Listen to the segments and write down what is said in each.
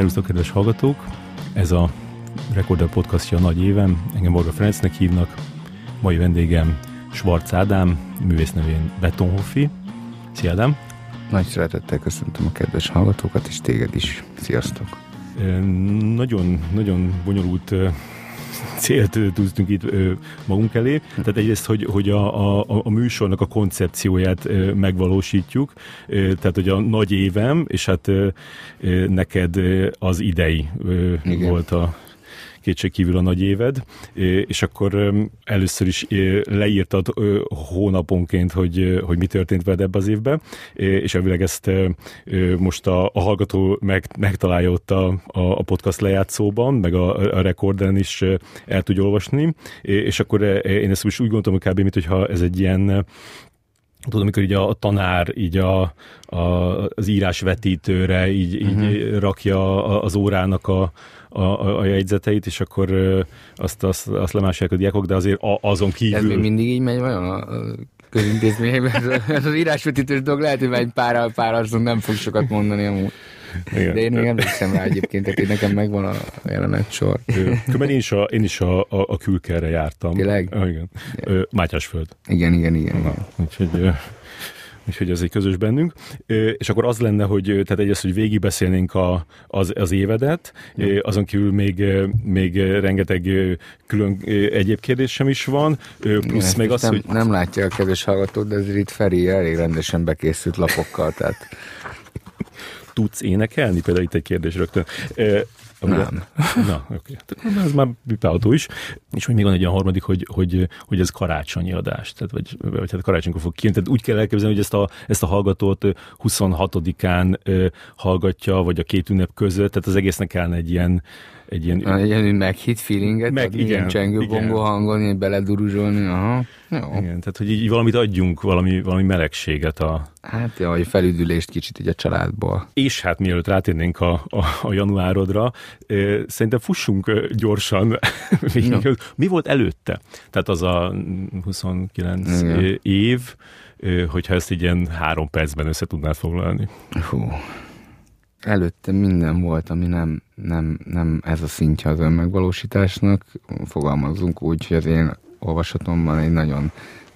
Szervusztok, kedves hallgatók! Ez a Recorder podcastja a nagy évem. Engem Borga Ferencnek hívnak. Mai vendégem Schwarz Ádám, művész nevén Betonhoffi. Szia Ádám! Nagy szeretettel köszöntöm a kedves hallgatókat, és téged is. Sziasztok! Nagyon, nagyon bonyolult célt tűztünk itt magunk elé. Tehát egyrészt, hogy, hogy a, a, a műsornak a koncepcióját megvalósítjuk, tehát hogy a nagy évem, és hát neked az idei Igen. volt a kétségkívül a nagy éved, és akkor először is leírtad hónaponként, hogy, hogy mi történt veled ebbe az évben, és elvileg ezt most a, a hallgató meg, megtalálja ott a, a podcast lejátszóban, meg a, a rekorden is el tudja olvasni, és akkor én ezt most úgy gondolom, hogy kb. mint hogyha ez egy ilyen tudom, amikor így a tanár így a, a, az írásvetítőre így, uh-huh. így mhm. rakja az órának a, a, a jegyzeteit, és akkor azt, azt, azt lemásolják a diákok, de azért azon kívül... Ez még mindig így megy vajon a közintézményekben? Ez az írásvetítős dolog lehet, hogy egy pár, pár azon nem fog sokat mondani amúgy. Igen. De én még emlékszem rá egyébként, tehát nekem megvan a jelenet sor. Különben én is a, én is a, a, a külkerre jártam. Tényleg? Igen. igen. Mátyásföld. Igen, igen, igen. Na, úgyhogy úgyhogy ez egy közös bennünk. És akkor az lenne, hogy tehát egyrészt, hogy végigbeszélnénk a, az, az évedet, azon kívül még, még rengeteg külön egyéb kérdésem is van, plusz még az, nem, hogy... Nem látja a kedves hallgatót, de ezért itt Feri elég rendesen bekészült lapokkal, tehát... Tudsz énekelni? Például itt egy kérdés rögtön. Amire, nem. Na, oké. Okay. Ez már vipálható is. És még van egy olyan harmadik, hogy, hogy, hogy ez karácsonyi adás, tehát, vagy, vagy hát karácsonykor fog kijönni. Tehát úgy kell elképzelni, hogy ezt a, ezt a hallgatót 26-án hallgatja, vagy a két ünnep között, tehát az egésznek kellene egy ilyen egy ilyen... Egy ilyen meghit feelinget, meg, igen, ilyen csengő bongó hangon, így beleduruzsolni, aha. Jó. Igen, tehát hogy így valamit adjunk, valami, valami melegséget a... Hát, ja, hogy felüdülést kicsit így a családból. És hát mielőtt rátérnénk a, a, a januárodra, szerintem fussunk gyorsan. Mi volt előtte? Tehát az a 29 Igen. év, hogyha ezt így ilyen három percben össze tudnád foglalni. Hú előtte minden volt, ami nem, nem, nem ez a szintje az önmegvalósításnak. Fogalmazunk úgy, hogy az én olvasatomban egy nagyon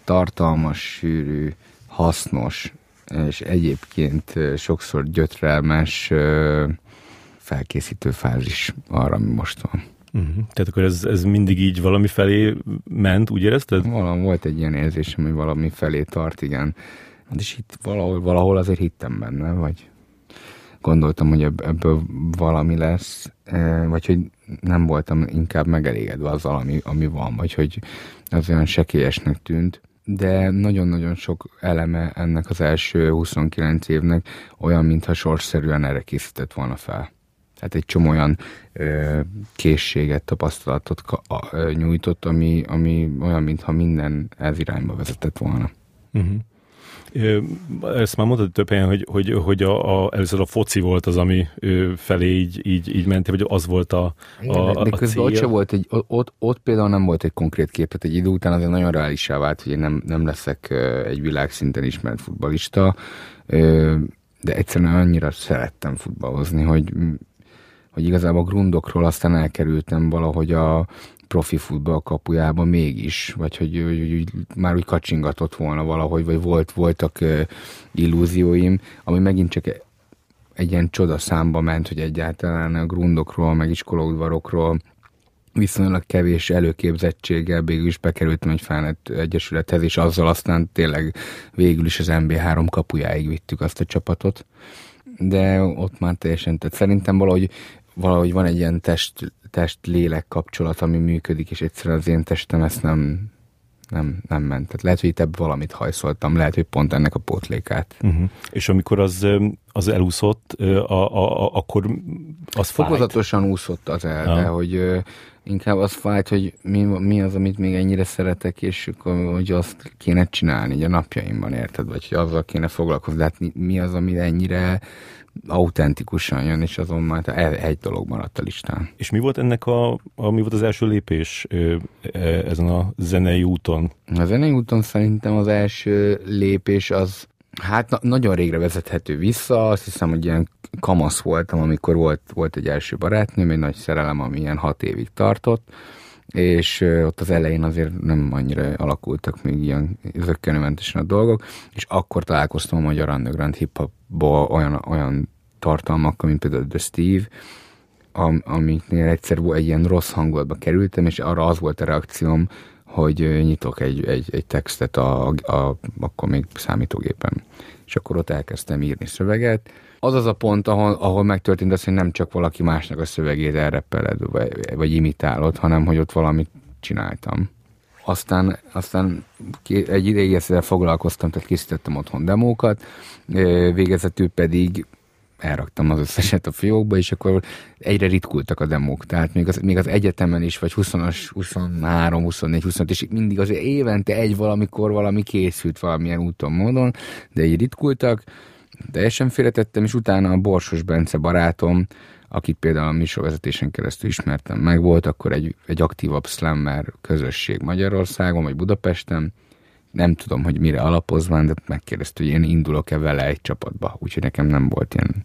tartalmas, sűrű, hasznos, és egyébként sokszor gyötrelmes felkészítő fázis arra, ami most van. Uh-huh. Tehát akkor ez, ez mindig így valami felé ment, úgy érezted? Valami, volt egy ilyen érzésem, hogy valami felé tart, igen. És itt valahol, valahol azért hittem benne, vagy gondoltam, hogy ebből valami lesz, e, vagy hogy nem voltam inkább megelégedve azzal, ami, ami van, vagy hogy az olyan sekélyesnek tűnt. De nagyon-nagyon sok eleme ennek az első 29 évnek olyan, mintha sorszerűen erre készített volna fel. Tehát egy csomó olyan ö, készséget, tapasztalatot ka, ö, nyújtott, ami, ami olyan, mintha minden ez irányba vezetett volna. Uh-huh. Ezt már mondtad több helyen, hogy, hogy, hogy a, a, először a foci volt az, ami felé így, így, így ment, vagy az volt a, a, a, de, de cél. Ott, se volt egy, ott, ott például nem volt egy konkrét kép, tehát egy idő után azért nagyon reálisá vált, hogy én nem, nem leszek egy világszinten ismert futbalista, de egyszerűen annyira szerettem futballozni, hogy hogy igazából a grundokról aztán elkerültem valahogy a, profi futball kapujába mégis, vagy hogy, hogy, hogy, hogy már úgy kacsingatott volna valahogy, vagy volt, voltak uh, illúzióim, ami megint csak egy ilyen csoda számba ment, hogy egyáltalán a grundokról, meg iskolaudvarokról viszonylag kevés előképzettséggel végül is bekerültem egy felnőtt egyesülethez, és azzal aztán tényleg végül is az MB3 kapujáig vittük azt a csapatot. De ott már teljesen, tehát szerintem valahogy, valahogy van egy ilyen test, test-lélek kapcsolat, ami működik, és egyszerűen az én testem ezt nem, nem, nem ment. Tehát lehet, hogy itt ebből valamit hajszoltam, lehet, hogy pont ennek a pótlékát. Uh-huh. És amikor az, az elúszott, a, a, a, akkor az Fokozatosan fájt? úszott az el, ja. de hogy inkább az fájt, hogy mi, mi az, amit még ennyire szeretek, és hogy azt kéne csinálni így a napjaimban, érted? Vagy hogy azzal kéne foglalkozni, de hát mi az, ami ennyire autentikusan jön, és azon már egy dolog maradt a listán. És mi volt ennek a, a mi volt az első lépés e, ezen a zenei úton? A zenei úton szerintem az első lépés az, Hát na- nagyon régre vezethető vissza, azt hiszem, hogy ilyen kamasz voltam, amikor volt, volt egy első barátnőm, egy nagy szerelem, ami ilyen hat évig tartott, és ott az elején azért nem annyira alakultak még ilyen zöggenőmentesen a dolgok, és akkor találkoztam a magyar underground hip-hopból olyan, olyan tartalmakkal, mint például The Steve, am, amiknél egyszer egy ilyen rossz hangulatba kerültem, és arra az volt a reakcióm, hogy nyitok egy, egy, egy textet a, a, akkor még számítógépen. És akkor ott elkezdtem írni szöveget. Az az a pont, ahol, ahol megtörtént az, hogy nem csak valaki másnak a szövegét elreppeled, vagy, vagy imitálod, hanem hogy ott valamit csináltam. Aztán, aztán egy ideig ezzel foglalkoztam, tehát készítettem otthon demókat, végezetül pedig elraktam az összeset a fiókba, és akkor egyre ritkultak a demók. Tehát még az, még az egyetemen is, vagy 20-as, 23, 24, 25, és mindig azért évente egy valamikor valami készült valamilyen úton, módon, de így ritkultak, teljesen félretettem, és utána a Borsos Bence barátom, akit például a műsorvezetésen keresztül ismertem meg, volt akkor egy, egy aktívabb slammer közösség Magyarországon, vagy Budapesten, nem tudom, hogy mire alapozván, de megkérdezte, hogy én indulok-e vele egy csapatba. Úgyhogy nekem nem volt ilyen...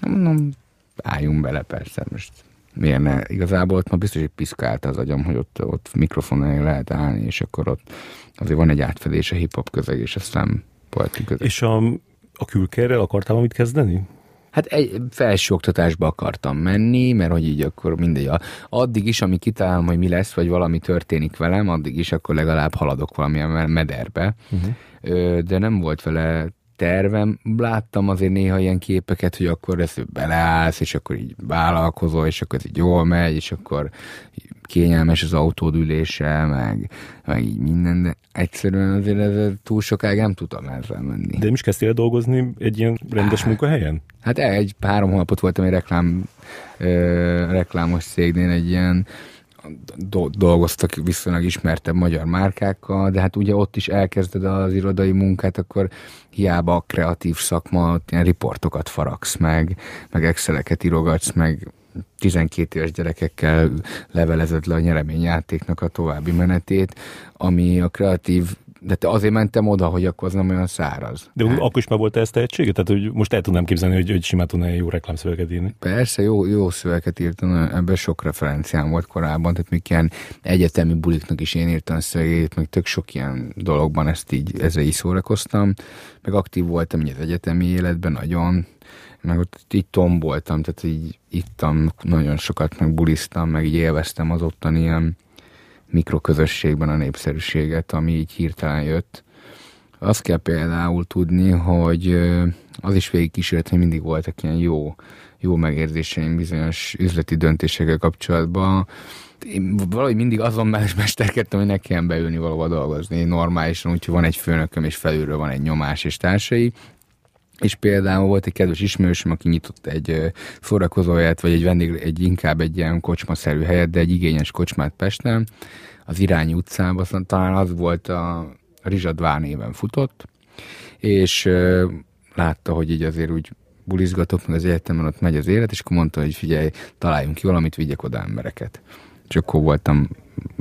Mondom, álljunk bele persze, most miért ne? Igazából ott ma biztos, hogy piszkált az agyam, hogy ott, ott mikrofon lehet állni, és akkor ott azért van egy átfedés a hip-hop közeg, és aztán volt közeg. És a, a külkerrel akartál valamit kezdeni? Hát egy felsőoktatásba akartam menni, mert hogy így akkor mindegy. Addig is, ami kitalálom, hogy mi lesz, vagy valami történik velem, addig is akkor legalább haladok valamilyen mederbe. Uh-huh. De nem volt vele tervem. Láttam azért néha ilyen képeket, hogy akkor ezt beleállsz, és akkor így vállalkozol, és akkor ez így jól megy, és akkor kényelmes az autód ülése, meg, meg így minden, de egyszerűen azért ez túl sokáig nem tudtam ezzel menni. De nem is kezdtél dolgozni egy ilyen rendes hát, munkahelyen? Hát egy három hónapot voltam egy reklám, ö, reklámos cégnél, egy ilyen do- dolgoztak viszonylag ismertebb magyar márkákkal, de hát ugye ott is elkezded az irodai munkát, akkor hiába a kreatív szakma, ilyen riportokat faragsz meg, meg exceleket írogatsz, meg 12 éves gyerekekkel levelezett le a nyereményjátéknak a további menetét, ami a kreatív de te azért mentem oda, hogy akkor az nem olyan száraz. De hát. akkor is már volt ezt tehetséget? Tehát, hogy most el tudnám képzelni, hogy, hogy simán tudnál jó reklámszöveget írni. Persze, jó, jó szöveget írtam, ebben sok referenciám volt korábban, tehát még ilyen egyetemi buliknak is én írtam szövegét, meg tök sok ilyen dologban ezt így, ezzel is szórakoztam, meg aktív voltam így az egyetemi életben nagyon, meg ott így tomboltam, tehát így ittam nagyon sokat, meg buliztam, meg így élveztem az ottani ilyen mikroközösségben a népszerűséget, ami így hirtelen jött. Azt kell például tudni, hogy az is végig kísérlet, hogy mindig voltak ilyen jó, jó megérzéseim bizonyos üzleti döntésekkel kapcsolatban. Én valahogy mindig azon mesterkedtem, hogy ne kelljen beülni valahova dolgozni normálisan, úgyhogy van egy főnököm, és felülről van egy nyomás és társai, és például volt egy kedves ismerősöm, aki nyitott egy szórakozóját, vagy egy vendég, egy inkább egy ilyen kocsmaszerű helyet, de egy igényes kocsmát Pesten, az Irányi utcában, aztán talán az volt a Rizsadvár néven futott, és látta, hogy így azért úgy bulizgatok, meg az egyetemen ott megy az élet, és akkor mondta, hogy figyelj, találjunk ki valamit, vigyek oda embereket. És akkor voltam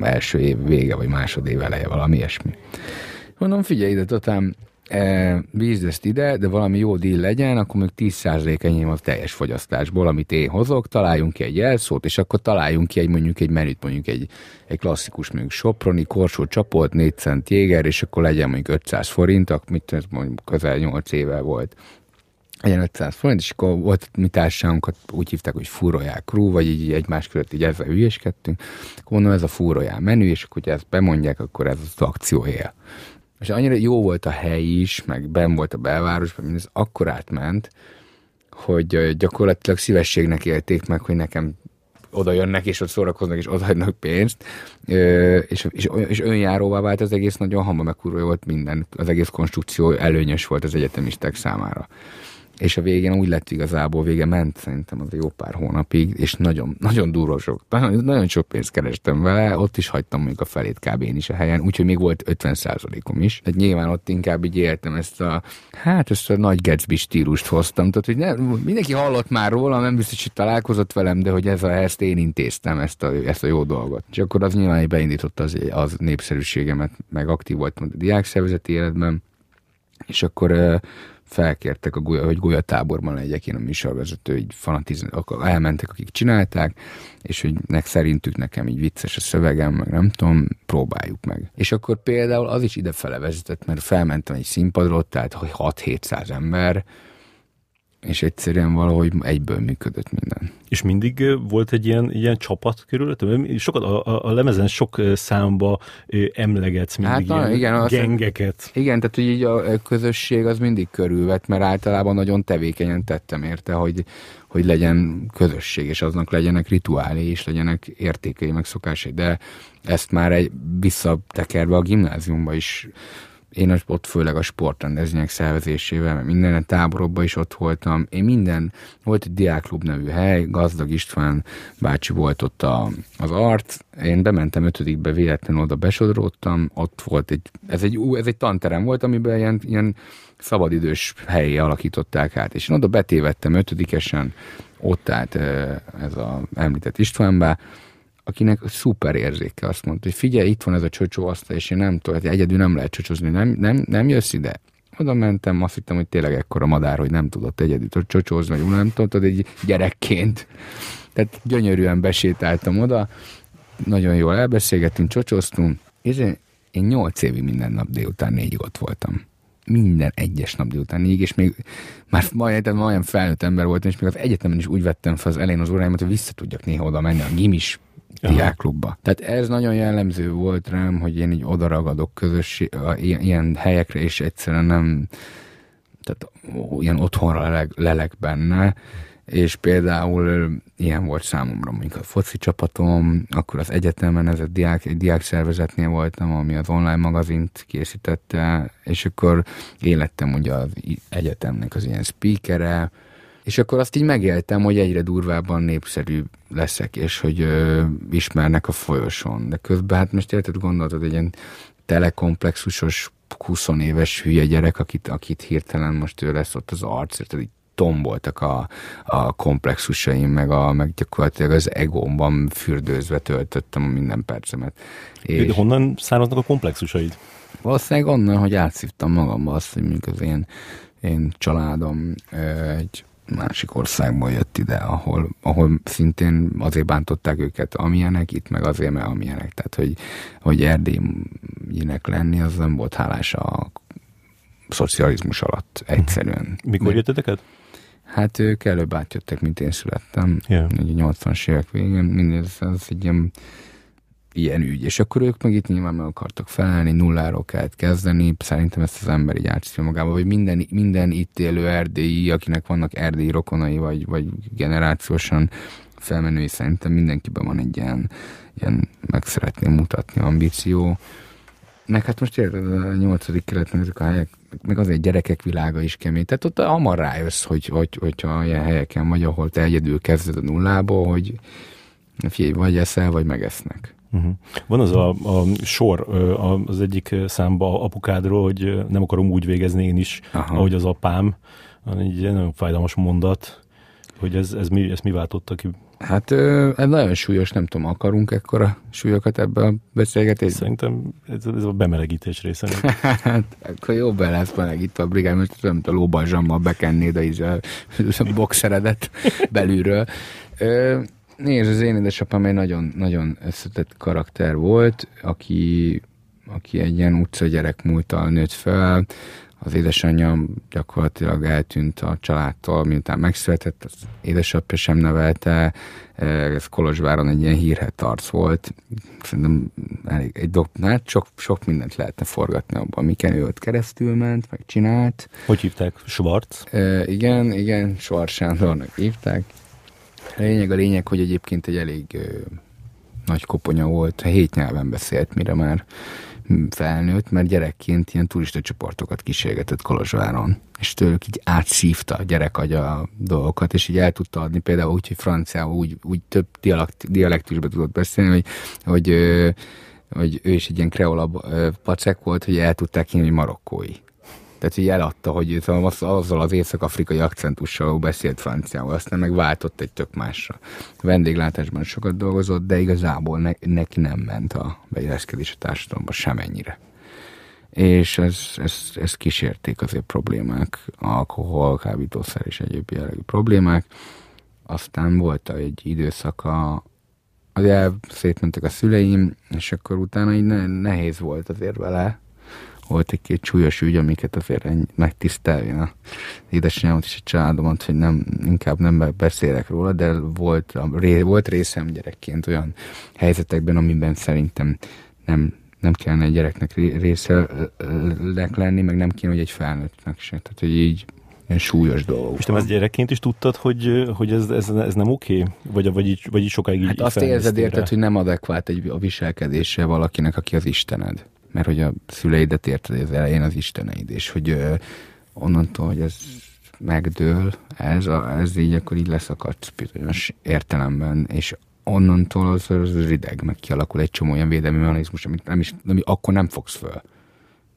első év vége, vagy másodév eleje, valami ilyesmi. Mondom, figyelj ide, totám, e, bízd ezt ide, de valami jó díl legyen, akkor még 10% enyém az teljes fogyasztásból, amit én hozok, találjunk ki egy jelszót, és akkor találjunk ki egy mondjuk egy menüt, mondjuk egy, egy klasszikus mondjuk Soproni, Korsó csapolt, 4 cent jéger, és akkor legyen mondjuk 500 forint, mit ez mondjuk közel 8 éve volt legyen 500 forint, és akkor volt mi társaságunkat úgy hívták, hogy fúrojá crew, vagy így egymás között így ezzel hülyeskedtünk. Akkor mondom, ez a fúrojá menü, és akkor, hogy ezt bemondják, akkor ez az akció él. És annyira jó volt a hely is, meg ben volt a belvárosban, mindez akkor átment, hogy gyakorlatilag szívességnek élték meg, hogy nekem oda jönnek, és ott szórakoznak, és odaadnak pénzt, és, és, és önjáróvá vált az egész, nagyon hamar meg volt minden, az egész konstrukció előnyös volt az egyetemisták számára és a végén úgy lett igazából, vége ment szerintem az jó pár hónapig, és nagyon, nagyon durva sok, nagyon, nagyon sok pénzt kerestem vele, ott is hagytam még a felét kb. én is a helyen, úgyhogy még volt 50 om is. Tehát nyilván ott inkább így éltem ezt a, hát ezt a nagy Gatsby stílust hoztam, tehát hogy ne, mindenki hallott már róla, nem biztos, hogy találkozott velem, de hogy ez a, ezt én intéztem, ezt a, ezt a jó dolgot. És akkor az nyilván beindította az, az népszerűségemet, meg aktív voltam a diákszervezeti életben, és akkor felkértek, a gulya, hogy gulyatáborban legyek én a műsorvezető, így fanatiz, akkor elmentek, akik csinálták, és hogy nek szerintük nekem így vicces a szövegem, meg nem tudom, próbáljuk meg. És akkor például az is idefele vezetett, mert felmentem egy színpadról, tehát 6-700 ember, és egyszerűen valahogy egyből működött minden. És mindig volt egy ilyen, ilyen csapat körülöttem? Sokat a, a, a lemezen sok számba emlegetsz mindig hát, ilyen igen, gengeket. Igen, tehát hogy így a közösség az mindig körülvett, mert általában nagyon tevékenyen tettem érte, hogy, hogy legyen közösség, és aznak legyenek rituálé, és legyenek értékei, meg szokásai. De ezt már egy visszatekerve a gimnáziumba is én ott főleg a sportrendezvények szervezésével, mert minden táborokban is ott voltam. Én minden, volt egy diáklub nevű hely, Gazdag István bácsi volt ott a, az art, én bementem ötödikbe, véletlenül oda besodródtam, ott volt egy, ez egy, ez egy tanterem volt, amiben ilyen, ilyen szabadidős helyé alakították át, és én oda betévettem ötödikesen, ott állt ez a említett Istvánbá, akinek szuper érzéke azt mondta, hogy figyelj, itt van ez a csocsó asztal, és én nem tudom, egyedül nem lehet csocsozni, nem, nem, nem jössz ide? Oda mentem, azt hittem, hogy tényleg ekkora madár, hogy nem tudott egyedül csocsózni, vagy nem tudod, egy gyerekként. Tehát gyönyörűen besétáltam oda, nagyon jól elbeszélgettünk, csocsoztunk, és én, én nyolc évig minden nap délután négyig ott voltam minden egyes nap délután négy, és még már majdnem olyan felnőtt ember voltam, és még az egyetemen is úgy vettem fel az elején az óráimat, hogy vissza tudjak néha oda menni a gimis diákklubba. Tehát ez nagyon jellemző volt rám, hogy én így odaragadok közösség, ilyen helyekre, és egyszerűen nem, tehát ilyen otthonra lelek benne, és például ilyen volt számomra mondjuk a foci csapatom, akkor az egyetemen, ez a diák, egy diák szervezetnél voltam, ami az online magazint készítette, és akkor élettem ugye az egyetemnek az ilyen speakere, és akkor azt így megéltem, hogy egyre durvábban népszerű leszek, és hogy ö, ismernek a folyosón. De közben hát most érted, gondoltad, egy ilyen telekomplexusos 20 éves hülye gyerek, akit, akit hirtelen most ő lesz ott az arc, érted, így tomboltak a, a komplexusaim, meg, a, meg gyakorlatilag az egómban fürdőzve töltöttem a minden percemet. És De honnan származnak a komplexusaid? Valószínűleg onnan, hogy átszívtam magamba azt, hogy mondjuk az én, én családom egy másik országból jött ide, ahol, ahol szintén azért bántották őket, amilyenek, itt meg azért, mert amilyenek. Tehát, hogy, hogy erdélyinek lenni, az nem volt hálás a szocializmus alatt egyszerűen. Mikor jöttetek át? Hát ők előbb átjöttek, mint én születtem. Yeah. 80-as évek végén. Mindez az egy ilyen ilyen ügy. És akkor ők meg itt nyilván meg akartak felelni, nulláról kellett kezdeni. Szerintem ezt az ember így átszívja magába, hogy minden, minden itt élő erdélyi, akinek vannak erdélyi rokonai, vagy, vagy generációsan felmenői, szerintem mindenkiben van egy ilyen, ilyen meg szeretném mutatni ambíció. Meg hát most érted, a nyolcadik keletben ezek a helyek, meg azért gyerekek világa is kemény. Tehát ott hamar rájössz, hogy, hogy, hogyha ilyen helyeken vagy, ahol te egyedül kezded a nullából, hogy figyelj, vagy eszel, vagy megesznek. Uh-huh. Van az a, a sor az egyik számba apukádról, hogy nem akarom úgy végezni én is, Aha. ahogy az apám. Egy nagyon fájdalmas mondat, hogy ez, ez, mi, ez mi váltotta ki? Hát ez nagyon súlyos, nem tudom, akarunk ekkora súlyokat ebbe a beszélgetésbe? Szerintem ez, ez a bemelegítés része. hát akkor jó be lesz melegítve a brigád, most tudom, a lóbalzsammal bekennéd a, a, a boxeredet belülről. Nézd, az én édesapám egy nagyon, nagyon összetett karakter volt, aki, aki egy ilyen utcagyerek múltal nőtt fel, az édesanyja gyakorlatilag eltűnt a családtól, miután megszületett, az édesapja sem nevelte, ez Kolozsváron egy ilyen hírhet arc volt. Szerintem elég egy dok, hát sok, sok mindent lehetne forgatni abban, miken ő ott keresztül ment, meg csinált. Hogy hívták? Schwarz? E, igen, igen, Schwarz Sándornak hívták. A lényeg a lényeg, hogy egyébként egy elég ö, nagy koponya volt, hét nyelven beszélt, mire már felnőtt, mert gyerekként ilyen turista csoportokat kísérgetett Kolozsváron, és tőlük így átszívta a gyerek a dolgokat, és így el tudta adni, például úgy, hogy franciául úgy, úgy több dialekt, dialektusba tudott beszélni, hogy, hogy, hogy ő is egy ilyen kreola pacek volt, hogy el tudták hinni, hogy marokkói. Tehát, hogy eladta, hogy azzal az észak-afrikai akcentussal beszélt franciául, aztán meg váltott egy tök másra. Vendéglátásban sokat dolgozott, de igazából ne, neki nem ment a beilleszkedés a társadalomba semennyire. és ez, ez, ez kísérték azért problémák, alkohol, kábítószer és egyéb jellegű problémák. Aztán volt egy időszaka, azért szétmentek a szüleim, és akkor utána így nehéz volt azért vele, volt egy-két súlyos ügy, amiket azért megtiszteljen az édesanyámat és a családomat, hogy nem, inkább nem beszélek róla, de volt, volt részem gyerekként olyan helyzetekben, amiben szerintem nem, nem kellene egy gyereknek része lenni, meg nem kéne, hogy egy felnőttnek se. Tehát, hogy így ilyen súlyos dolgok. És te ezt gyerekként is tudtad, hogy, hogy ez, ez, ez nem oké? Vagy, vagy, így, vagy így sokáig így Hát azt érzed, érted, hogy nem adekvát egy, a viselkedése valakinek, aki az Istened mert hogy a szüleidet érted az elején az isteneid, és hogy ö, onnantól, hogy ez megdől, ez, a, ez így akkor így leszakadt bizonyos értelemben, és onnantól az, az rideg, meg kialakul egy csomó olyan védelmi mechanizmus, amit nem is, ami akkor nem fogsz föl.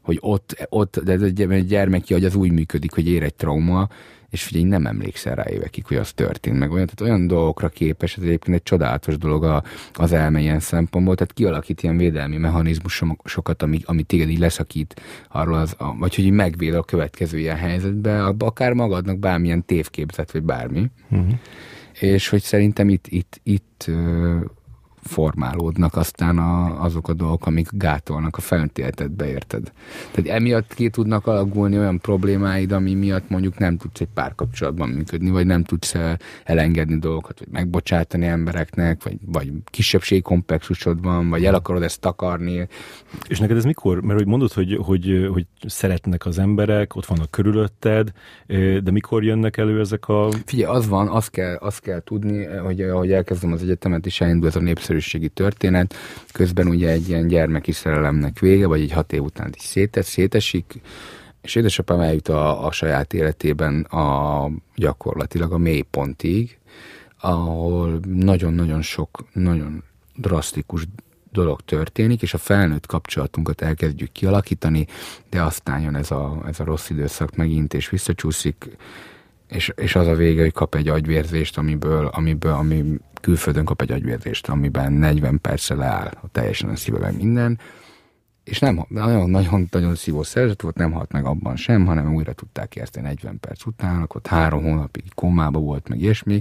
Hogy ott, ott de ez egy gyermeki hogy az úgy működik, hogy ér egy trauma, és figyelj, nem emlékszel rá évekig, hogy az történt meg. Olyan, tehát olyan dolgokra képes, ez egyébként egy csodálatos dolog a, az elme ilyen szempontból, tehát kialakít ilyen védelmi mechanizmusokat, ami, ami téged így leszakít arról, az, a, vagy hogy így megvéd a következő ilyen helyzetbe, akár magadnak bármilyen tévképzet, vagy bármi. Uh-huh. És hogy szerintem itt, itt, itt formálódnak aztán a, azok a dolgok, amik gátolnak a felnőtt életedbe, érted? Tehát emiatt ki tudnak alakulni olyan problémáid, ami miatt mondjuk nem tudsz egy párkapcsolatban működni, vagy nem tudsz elengedni dolgokat, vagy megbocsátani embereknek, vagy, vagy kisebbségkomplexusod van, vagy el akarod ezt takarni. És neked ez mikor? Mert hogy mondod, hogy, hogy, hogy szeretnek az emberek, ott vannak körülötted, de mikor jönnek elő ezek a... Figyelj, az van, azt kell, azt kell tudni, hogy ahogy elkezdem az egyetemet, és elindul ez a népszerű népszerűségi történet, közben ugye egy ilyen gyermeki szerelemnek vége, vagy egy hat év után is szétes, szétesik, és édesapám eljut a, a saját életében a, gyakorlatilag a mélypontig, ahol nagyon-nagyon sok, nagyon drasztikus dolog történik, és a felnőtt kapcsolatunkat elkezdjük kialakítani, de aztán jön ez a, ez a rossz időszak megint, és visszacsúszik, és, és az a vége, hogy kap egy agyvérzést, amiből, amiből ami külföldön kap egy agyvérzést, amiben 40 perce leáll teljesen a szíveben minden, és nem, nagyon-nagyon szívó szerzet volt, nem halt meg abban sem, hanem újra tudták érteni 40 perc után, akkor három hónapig komába volt, meg ilyesmi.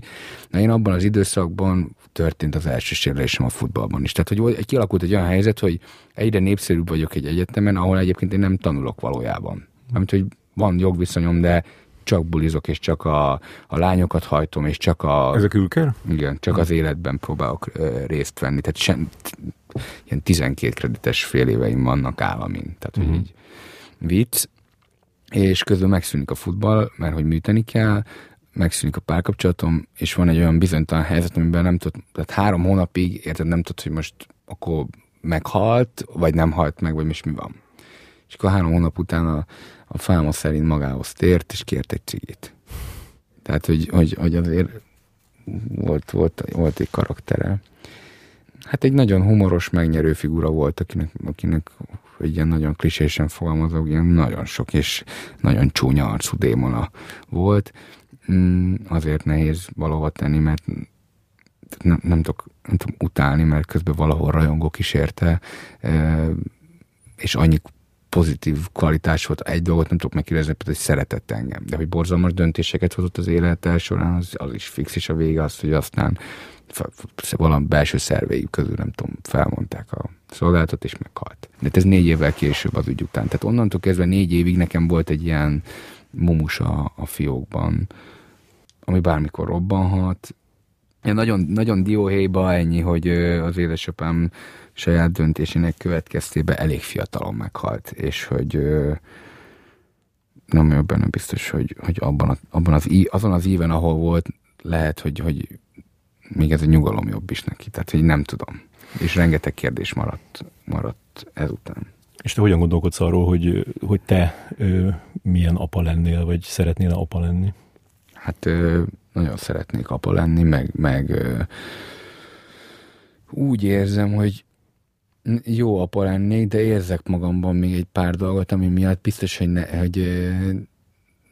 Na én abban az időszakban történt az első sérülésem a futballban is. Tehát, hogy kialakult egy olyan helyzet, hogy egyre népszerűbb vagyok egy egyetemen, ahol egyébként én nem tanulok valójában. Amit, hogy van jogviszonyom, de csak bulizok, és csak a, a lányokat hajtom, és csak a... Ez a külker? Igen, csak az életben próbálok részt venni. Tehát sem, ilyen 12 kredites fél éveim vannak államin. Tehát, uh-huh. hogy mhm. így vicc. És közben megszűnik a futball, mert hogy műteni kell, megszűnik a párkapcsolatom, és van egy olyan bizonytalan helyzet, amiben nem tud, tehát három hónapig, érted, nem tudod, hogy most akkor meghalt, vagy nem halt meg, vagy most mi van. És akkor három hónap után a, a fáma szerint magához tért, és kért egy cigit. Tehát, hogy, hogy, hogy azért volt, volt, volt egy karaktere. Hát egy nagyon humoros, megnyerő figura volt, akinek, akinek hogy ilyen nagyon klisésen fogalmazok, ilyen nagyon sok és nagyon csúnya arcú démona volt. Mm, azért nehéz valahova tenni, mert nem, nem, tudok, nem tudom utálni, mert közben valahol rajongok is érte, és annyi pozitív kvalitás volt, egy dolgot nem tudok megkérdezni, hogy szeretett engem. De hogy borzalmas döntéseket hozott az élete során, az, az is fix, és a vége az, hogy aztán valami belső szerveik közül, nem tudom, felmondták a szolgálatot, és meghalt. De ez négy évvel később az ügy után. Tehát onnantól kezdve négy évig nekem volt egy ilyen mumus a, a fiókban, ami bármikor robbanhat. Én nagyon, nagyon dióhéjba ennyi, hogy az édesapám saját döntésének következtében elég fiatalon meghalt, és hogy nem vagyok benne biztos, hogy, hogy abban, a, abban az, azon az íven, ahol volt, lehet, hogy, hogy még ez a nyugalom jobb is neki. Tehát, hogy nem tudom. És rengeteg kérdés maradt, maradt ezután. És te hogyan gondolkodsz arról, hogy, hogy te ö, milyen apa lennél, vagy szeretnél apa lenni? Hát ö, nagyon szeretnék apa lenni, meg, meg ö, úgy érzem, hogy jó apa lennék, de érzek magamban még egy pár dolgot, ami miatt biztos, hogy, ne, hogy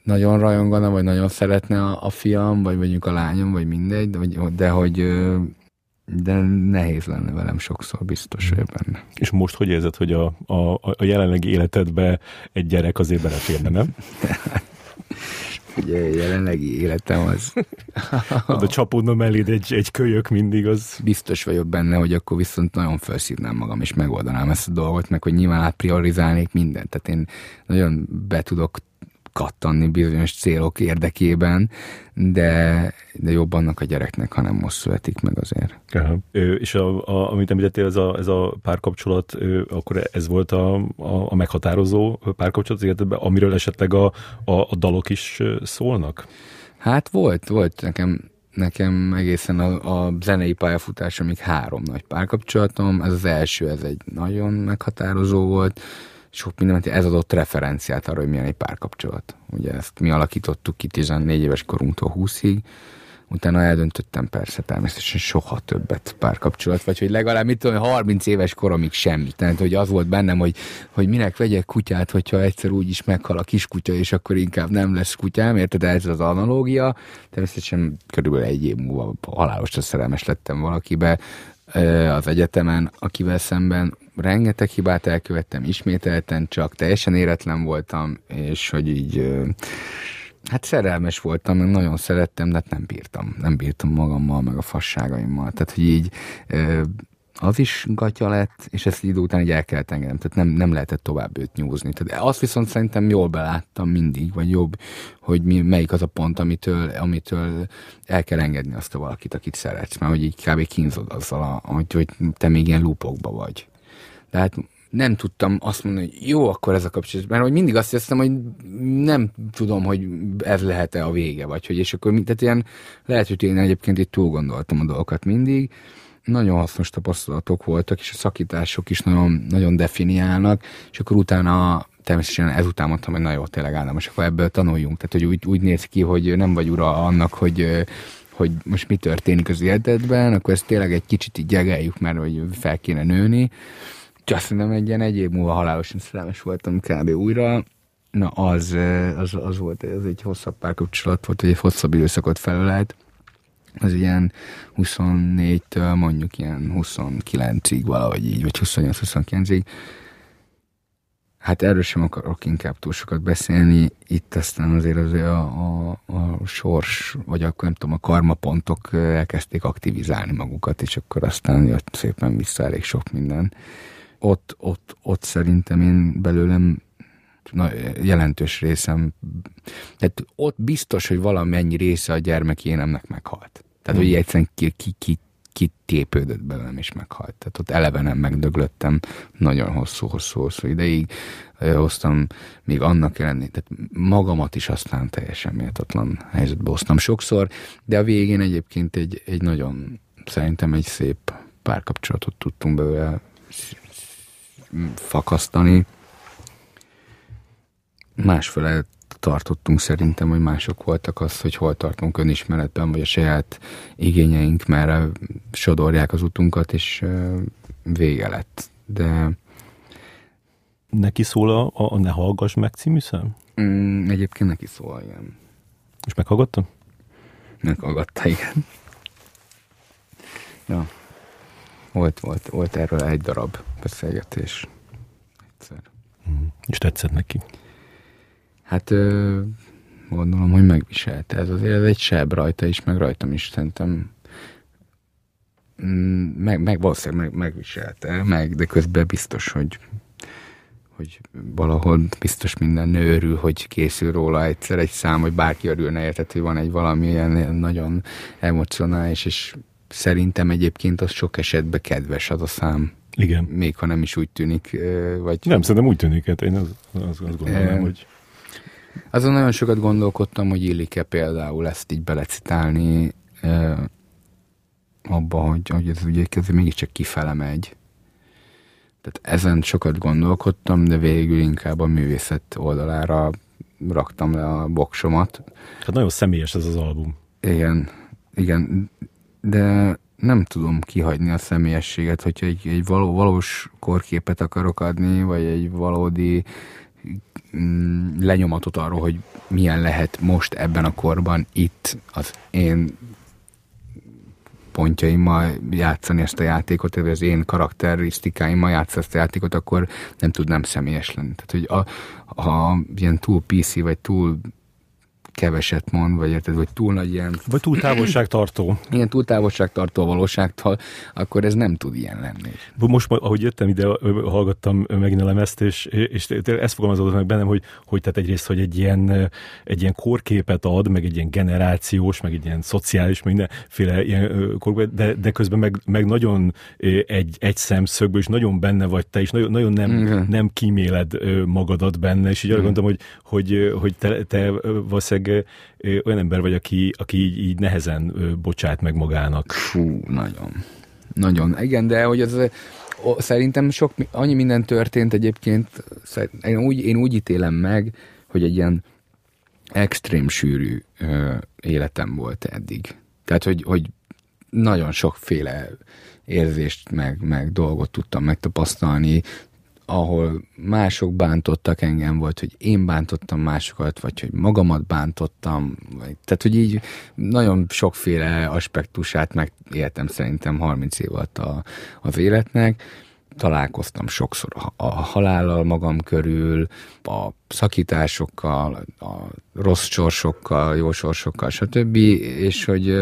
nagyon rajongana, vagy nagyon szeretne a, a fiam, vagy mondjuk a lányom, vagy mindegy, de, de hogy de nehéz lenne velem sokszor, biztos vagyok benne. És most hogy érzed, hogy a, a, a jelenlegi életedbe egy gyerek azért beleférne, nem? Ugye jelenlegi életem az... a csapódna melléd egy, egy kölyök mindig, az... Biztos vagyok benne, hogy akkor viszont nagyon felszívnám magam, és megoldanám ezt a dolgot, meg hogy nyilván átpriorizálnék mindent. Tehát én nagyon be tudok kattanni bizonyos célok érdekében, de, de jobb annak a gyereknek, ha nem most születik meg azért. Aha. Ö, és a, a, amit említettél, ez a, ez a párkapcsolat, ö, akkor ez volt a, a, a meghatározó párkapcsolat életedben, amiről esetleg a, a, a dalok is szólnak? Hát volt, volt nekem nekem egészen a, a zenei pályafutásomig három nagy párkapcsolatom. Ez az első, ez egy nagyon meghatározó volt sok mindent, ez adott referenciát arra, hogy milyen egy párkapcsolat. Ugye ezt mi alakítottuk ki 14 éves korunktól 20-ig, utána eldöntöttem persze természetesen soha többet párkapcsolat, vagy hogy legalább mit tudom, 30 éves koromig semmi. Tehát, hogy az volt bennem, hogy, hogy minek vegyek kutyát, hogyha egyszer úgy is meghal a kiskutya, és akkor inkább nem lesz kutyám, érted? Ez az analógia. Természetesen körülbelül egy év múlva halálosra szerelmes lettem valakibe az egyetemen, akivel szemben rengeteg hibát elkövettem, ismételten csak, teljesen éretlen voltam, és hogy így hát szerelmes voltam, meg nagyon szerettem, de hát nem bírtam. Nem bírtam magammal, meg a fasságaimmal. Tehát, hogy így az is gatya lett, és ezt idő után így el kellett engednem, tehát nem, nem lehetett tovább őt nyúzni. Tehát azt viszont szerintem jól beláttam mindig, vagy jobb, hogy mi, melyik az a pont, amitől, amitől el kell engedni azt a valakit, akit szeretsz, mert hogy így kb. kínzod azzal, a, hogy, hogy te még ilyen lúpokba vagy. Tehát nem tudtam azt mondani, hogy jó, akkor ez a kapcsolat. Mert hogy mindig azt hiszem, hogy nem tudom, hogy ez lehet-e a vége, vagy hogy, és akkor tehát ilyen, lehet, hogy én egyébként itt túl gondoltam a dolgokat mindig, nagyon hasznos tapasztalatok voltak, és a szakítások is nagyon, nagyon definiálnak, és akkor utána természetesen ezután mondtam, hogy na jó, tényleg állom, és akkor ebből tanuljunk. Tehát, hogy úgy, úgy néz ki, hogy nem vagy ura annak, hogy hogy most mi történik az életedben, akkor ezt tényleg egy kicsit így gyegeljük, mert hogy fel kéne nőni, azt mondom, egy ilyen egy év múlva halálosan szerelmes voltam kb. újra. Na, az, az, az volt, ez egy hosszabb párkapcsolat volt, hogy egy hosszabb időszakot felölelt. Az ilyen 24-től mondjuk ilyen 29-ig valahogy így, vagy 28-29-ig. Hát erről sem akarok inkább túl sokat beszélni. Itt aztán azért azért a, a, a sors, vagy akkor nem tudom, a karmapontok elkezdték aktivizálni magukat, és akkor aztán jött szépen vissza elég sok minden ott, ott, ott szerintem én belőlem na, jelentős részem, tehát ott biztos, hogy valamennyi része a gyermeki énemnek meghalt. Tehát, hmm. hogy egyszerűen ki, ki, ki, kitépődött belőlem és meghalt. Tehát ott eleve nem megdöglöttem nagyon hosszú-hosszú-hosszú ideig. Hoztam még annak ellenére, tehát magamat is aztán teljesen méltatlan helyzetbe hoztam sokszor, de a végén egyébként egy, egy nagyon, szerintem egy szép párkapcsolatot tudtunk belőle fakasztani. Másfele tartottunk szerintem, hogy mások voltak az, hogy hol tartunk önismeretben, vagy a saját igényeink merre sodorják az utunkat, és vége lett. De Neki szól a, a Ne hallgass meg című szám? Mm, egyébként neki szól, igen. És meghallgatta? Meghallgatta, igen. Ja. Volt, volt, volt erről egy darab beszélgetés. Egyszer. Mm. És tetszett neki? Hát gondolom, hogy megviselte. Ez azért ez egy seb rajta is, meg rajtam is szerintem mm, meg, meg valószínűleg meg, megviselte, meg, de közben biztos, hogy hogy valahol biztos minden nő örül, hogy készül róla egyszer egy szám, hogy bárki örülne, érted, hogy van egy valamilyen nagyon emocionális és szerintem egyébként az sok esetben kedves az a szám. Igen. Még ha nem is úgy tűnik, vagy... Nem, szerintem úgy tűnik, hát én az, az, azt gondolom, e... hogy... Azon nagyon sokat gondolkodtam, hogy illik-e például ezt így belecitálni e, abba, hogy, hogy ez ugye ez mégiscsak kifele megy. Tehát ezen sokat gondolkodtam, de végül inkább a művészet oldalára raktam le a boksomat. Hát nagyon személyes ez az album. Igen, igen, de nem tudom kihagyni a személyességet, hogyha egy, egy való, valós korképet akarok adni, vagy egy valódi mm, lenyomatot arról, hogy milyen lehet most ebben a korban itt az én pontjaimmal játszani ezt a játékot, vagy az én karakterisztikáimmal játszani ezt a játékot, akkor nem tudnám személyes lenni. Tehát, hogy a, ha ilyen túl PC, vagy túl keveset mond, vagy érted, vagy túl nagy ilyen... Vagy túl távolságtartó. Ilyen túl távolságtartó a valóságtól, akkor ez nem tud ilyen lenni. Most, ahogy jöttem ide, hallgattam megint a lemezt, és, és ezt fogalmazódott meg bennem, hogy, hogy tehát egyrészt, hogy egy ilyen, egy ilyen korképet ad, meg egy ilyen generációs, meg egy ilyen szociális, meg mindenféle ilyen korképet, de, de közben meg, meg nagyon egy, egy szemszögből, és nagyon benne vagy te, és nagyon, nagyon nem, mm. nem kíméled magadat benne, és így arra mm. gondoltam, hogy, hogy, hogy te, te valószínűleg olyan ember vagy, aki, aki így, így nehezen bocsát meg magának. Fú, nagyon. Nagyon. Igen, de hogy az szerintem sok, annyi minden történt egyébként, én úgy, én úgy ítélem meg, hogy egy ilyen extrém sűrű ö, életem volt eddig. Tehát, hogy, hogy nagyon sokféle érzést, meg, meg dolgot tudtam megtapasztalni, ahol mások bántottak engem, volt, hogy én bántottam másokat, vagy hogy magamat bántottam, vagy, tehát, hogy így nagyon sokféle aspektusát megéltem szerintem 30 év alatt a, az életnek, találkoztam sokszor a, halállal magam körül, a szakításokkal, a rossz sorsokkal, jó sorsokkal, stb. És hogy,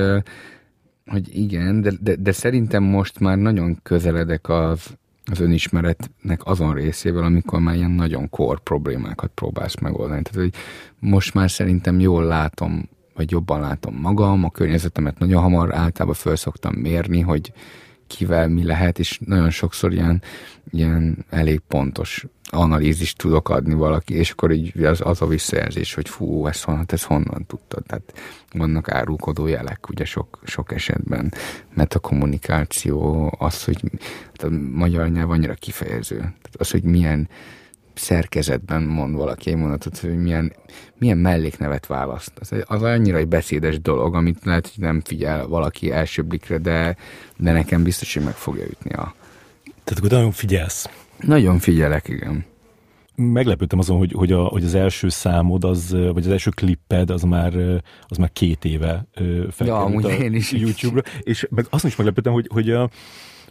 hogy igen, de, de, de szerintem most már nagyon közeledek az az önismeretnek azon részével, amikor már ilyen nagyon kor problémákat próbálsz megoldani. Tehát, hogy most már szerintem jól látom, vagy jobban látom magam, a környezetemet nagyon hamar általában föl szoktam mérni, hogy kivel mi lehet, és nagyon sokszor ilyen, ilyen elég pontos analízist tudok adni valaki, és akkor így az, az a visszajelzés, hogy fú, ezt honnan, ezt honnan tudtad. Tehát vannak árulkodó jelek, ugye sok, sok esetben, mert a kommunikáció az, hogy a magyar nyelv annyira kifejező. Tehát az, hogy milyen szerkezetben mond valaki egy mondatot, hogy milyen, milyen melléknevet választ. Az, az annyira egy beszédes dolog, amit lehet, hogy nem figyel valaki első blikre, de, de nekem biztos, hogy meg fogja ütni a... Tehát akkor nagyon figyelsz. Nagyon figyelek, igen. Meglepődtem azon, hogy, hogy, a, hogy az első számod, az, vagy az első klipped, az már, az már két éve felkerült ja, a én is. YouTube-ra. És meg azon is meglepődtem, hogy, hogy a,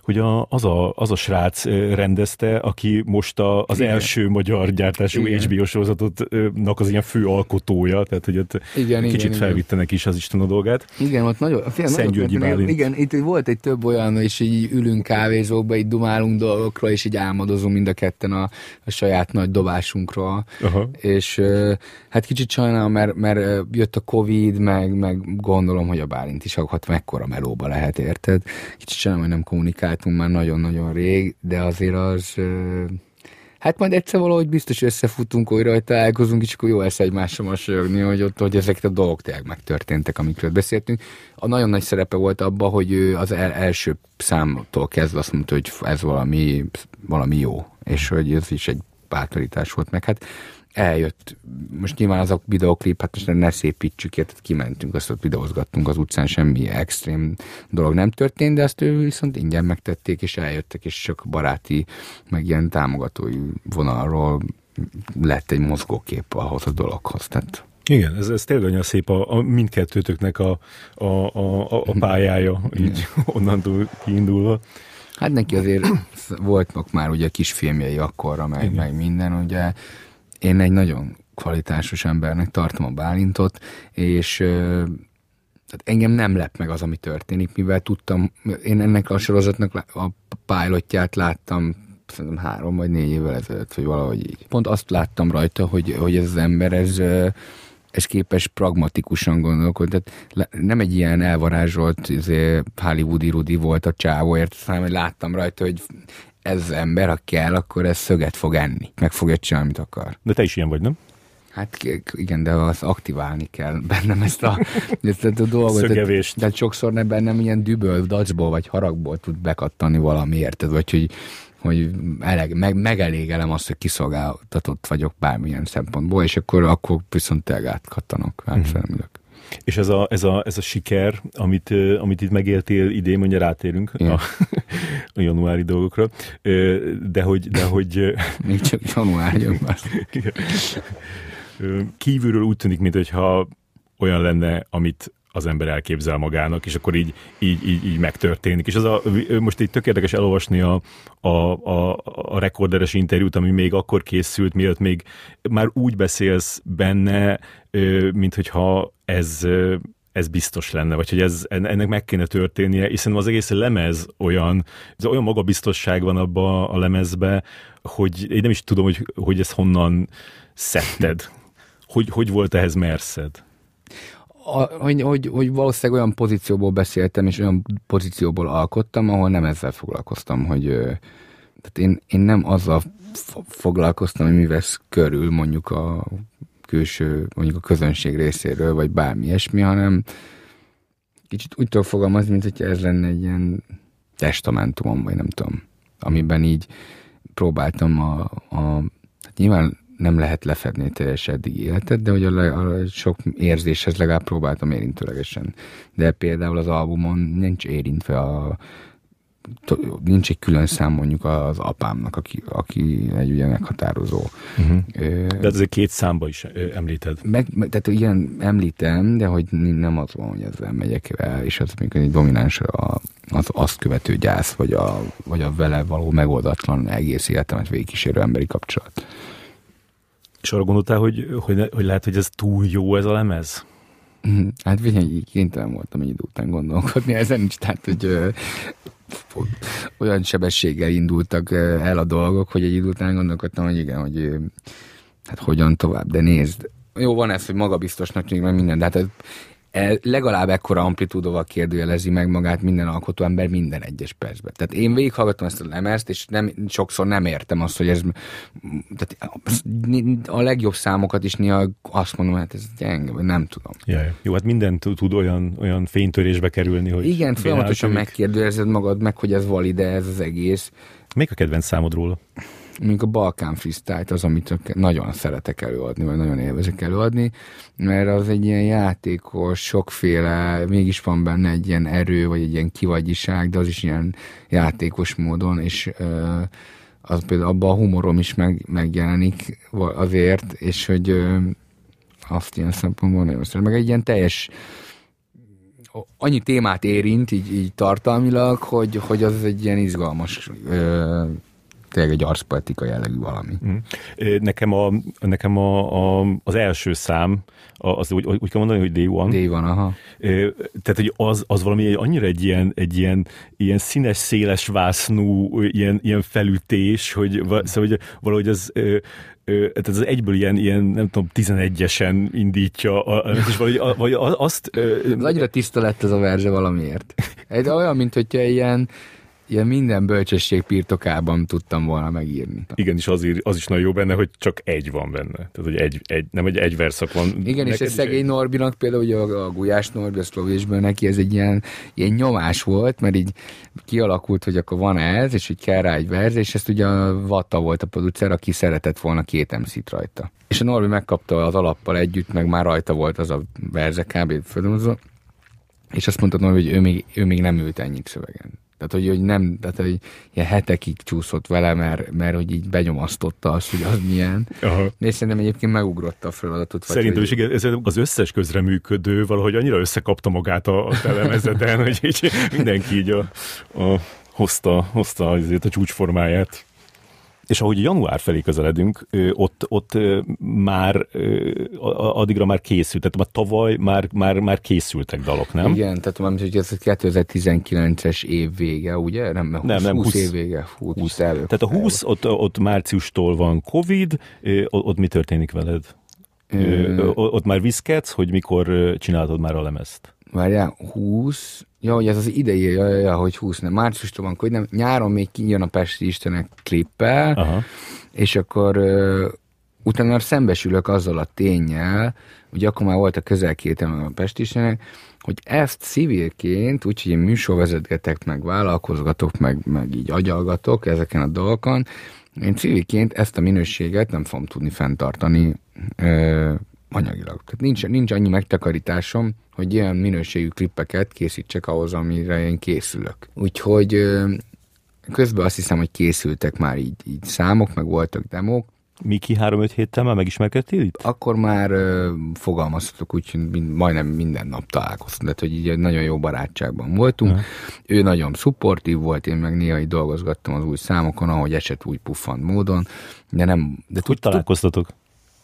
hogy a, az, a, az a srác rendezte, aki most a, az Igen. első magyar gyártású Igen. HBO sorozatotnak az ilyen fő alkotója, tehát hogy ott Igen, kicsit Igen, felvittenek is az Isten a dolgát. Igen, ott nagyon, fél, Szentgyörgyi nagyon, Igen, itt volt egy több olyan, és így ülünk kávézókba, így dumálunk dolgokról, és így álmodozunk mind a ketten a, a saját nagy dobásunkról. Aha. És hát kicsit sajnálom, mert, mert jött a Covid, meg, meg gondolom, hogy a Bálint is hát mekkora melóba lehet, érted? Kicsit sajnálom, hogy nem kommunikál találtunk már nagyon-nagyon rég, de azért az... Hát majd egyszer valahogy biztos összefutunk, hogy rajta találkozunk, és akkor jó lesz egymásra mosolyogni, hogy ott, hogy ezek a dolgok tényleg megtörténtek, amikről beszéltünk. A nagyon nagy szerepe volt abban, hogy ő az el, első számtól kezdve azt mondta, hogy ez valami, valami jó, és hogy ez is egy bátorítás volt meg. Hát eljött, most nyilván az a videoklip, hát most ne szépítsük, tehát kimentünk, azt ott videózgattunk az utcán, semmi extrém dolog nem történt, de azt ő viszont ingyen megtették, és eljöttek, és csak baráti, meg ilyen támogatói vonalról lett egy mozgókép ahhoz a dologhoz. Tehát igen, ez, ez tényleg olyan szép a, a mindkettőtöknek a, a, a, a pályája, így onnantól kiindulva. Hát neki azért voltak már ugye kis filmjei akkorra, meg, meg minden, ugye én egy nagyon kvalitásos embernek tartom a Bálintot, és tehát engem nem lep meg az, ami történik, mivel tudtam, én ennek a sorozatnak a pilotját láttam szerintem három vagy négy évvel ezelőtt, vagy valahogy így. Pont azt láttam rajta, hogy, hogy ez az ember, ez, ez képes pragmatikusan gondolkodni. Tehát nem egy ilyen elvarázsolt izé, Hollywoodi Rudi volt a csávóért, hanem láttam rajta, hogy ez az ember, ha kell, akkor ez szöget fog enni. Meg fogja csinálni, amit akar. De te is ilyen vagy, nem? Hát igen, de az aktiválni kell bennem ezt a, ezt a dolgot. Szögevést. De sokszor ne bennem ilyen düböl, dacból vagy haragból tud bekattani valami, érted? Vagy hogy, hogy eleg, meg, megelégelem azt, hogy kiszolgáltatott vagyok bármilyen szempontból, és akkor, akkor viszont tényleg átkattanok, átfelemülök. Mm. És ez a, ez a, ez a siker, amit, amit itt megéltél idén, mondja rátérünk a, a januári dolgokra, de hogy... De hogy Még csak január jön Kívülről úgy tűnik, mintha olyan lenne, amit az ember elképzel magának, és akkor így, így, így, így megtörténik. És az a, most így tök érdekes elolvasni a, a, a, a rekorderes interjút, ami még akkor készült, miatt még már úgy beszélsz benne, mint hogyha ez ez biztos lenne, vagy hogy ez, ennek meg kéne történnie, hiszen az egész lemez olyan, ez olyan magabiztosság van abba a lemezbe, hogy én nem is tudom, hogy, hogy ez honnan szedted. Hogy, hogy volt ehhez merszed? A, hogy, hogy, hogy valószínűleg olyan pozícióból beszéltem, és olyan pozícióból alkottam, ahol nem ezzel foglalkoztam, hogy tehát én, én nem azzal foglalkoztam, hogy mi vesz körül mondjuk a külső, mondjuk a közönség részéről, vagy bármi ilyesmi, hanem kicsit úgy tudok fogalmazni, mint hogy ez lenne egy ilyen testamentumom, vagy nem tudom, amiben így próbáltam a, a hát nyilván nem lehet lefedni teljes eddig életet, de hogy a, a sok érzéshez legalább próbáltam érintőlegesen. De például az albumon nincs érintve a, nincs egy külön szám mondjuk az apámnak, aki, aki egy ugye meghatározó. Uh-huh. De azért két számba is említed. Meg, meg, tehát igen, említem, de hogy nem az van, hogy ezzel megyek el, és az még egy domináns az azt követő gyász, vagy a, vagy a vele való megoldatlan egész életemet végigkísérő emberi kapcsolat. És arra gondoltál, hogy, hogy, hogy lehet, hogy ez túl jó ez a lemez? Mhm. Hát így kénytelen voltam egy idő után gondolkodni ezen is, tehát hogy ö, olyan sebességgel indultak el a dolgok, hogy egy idő után gondolkodtam, hogy igen, hogy hát hogyan tovább, de nézd, jó, van ez, hogy magabiztosnak tűnik meg minden, de hát legalább ekkora amplitúdóval kérdőjelezi meg magát minden alkotó ember minden egyes percben. Tehát én végighallgattam ezt a lemezt, és nem, sokszor nem értem azt, hogy ez tehát a legjobb számokat is néha azt mondom, hát ez gyenge, vagy nem tudom. Jaj. Jó, hát minden tud olyan, olyan fénytörésbe kerülni, hogy... Igen, folyamatosan megkérdőjelezed magad meg, hogy ez valide ez az egész. Még a kedvenc számod róla? Mondjuk a Balkán freestyle az, amit nagyon szeretek előadni, vagy nagyon élvezek előadni, mert az egy ilyen játékos, sokféle, mégis van benne egy ilyen erő, vagy egy ilyen kivagyiság, de az is ilyen játékos módon, és az például abban a humorom is meg, megjelenik azért, és hogy azt ilyen szempontból nagyon szeretem. Meg egy ilyen teljes annyi témát érint, így, így tartalmilag, hogy, hogy az egy ilyen izgalmas tényleg egy arszpolitika jellegű valami. Mm. Nekem, a, nekem a, a, az első szám, az úgy, úgy kell mondani, hogy Day One. Day One, aha. Tehát, hogy az, az valami egy, annyira egy ilyen, egy ilyen, ilyen színes, széles vásznú, ilyen, ilyen felütés, hogy, szóval, hogy valahogy az tehát az egyből ilyen, ilyen nem tudom, 11-esen indítja, és vagy, vagy azt... Az annyira tiszta lett ez a verze valamiért. Egy olyan, mint hogyha ilyen, ilyen minden bölcsesség pirtokában tudtam volna megírni. Igen, és az, az is nagyon jó benne, hogy csak egy van benne. Tehát, hogy egy, egy, nem egy, egy verszak van. Igen, és ez szegény egy... Norbinak például, ugye a, a Gulyás Norbi, a szlovésből neki ez egy ilyen, ilyen nyomás volt, mert így kialakult, hogy akkor van ez, és hogy kell rá egy verz, és ezt ugye a Vatta volt a producer, aki szeretett volna két mc rajta. És a Norbi megkapta az alappal együtt, meg már rajta volt az a verze kb. földönöző, és azt mondta Norbi, hogy ő még, ő még nem ült ennyit szövegen. Tehát, hogy, hogy nem, tehát, hogy ilyen hetekig csúszott vele, mert, mert hogy így benyomasztotta azt, hogy az milyen. Aha. És szerintem egyébként megugrotta a feladatot. Szerintem is igen, ez az összes közreműködő valahogy annyira összekapta magát a, a telemezeten, hogy így mindenki így a, a, hozta, hozta azért a csúcsformáját. És ahogy január felé közeledünk, ott, ott már addigra már készült, tehát már tavaly már, már, már készültek dalok, nem? Igen, tehát már hogy ez a 2019-es év vége, ugye? Nem, 20, nem, nem 20, 20 év vége. 20, 20 előtt. Tehát a 20, ott, ott márciustól van Covid, ott mi történik veled? Ö... Ott már viszkedsz, hogy mikor csináltad már a lemezt? Várjál, 20, Ja, hogy ez az idei, ja, ja, ja, hogy 20, nem, márciustól van, hogy nem, nyáron még kijön a Pesti Istenek klippel, Aha. és akkor ö, utána szembesülök azzal a tényel, hogy akkor már volt a közel két a Pesti Istenek, hogy ezt civilként, úgyhogy én műsorvezetgetek, meg vállalkozgatok, meg, meg így agyalgatok ezeken a dolgokon, én civilként ezt a minőséget nem fogom tudni fenntartani ö, anyagilag. Tehát nincs, nincs annyi megtakarításom, hogy ilyen minőségű klippeket készítsek ahhoz, amire én készülök. Úgyhogy közben azt hiszem, hogy készültek már így, így számok, meg voltak demók, Miki 3-5 héttel már megismerkedtél itt? Akkor már ö, fogalmazhatok úgy, hogy mind, majdnem minden nap találkoztunk, tehát hogy így egy nagyon jó barátságban voltunk. Uh-huh. Ő nagyon szupportív volt, én meg néha így dolgozgattam az új számokon, ahogy eset úgy puffant módon, de nem... De hogy találkoztatok?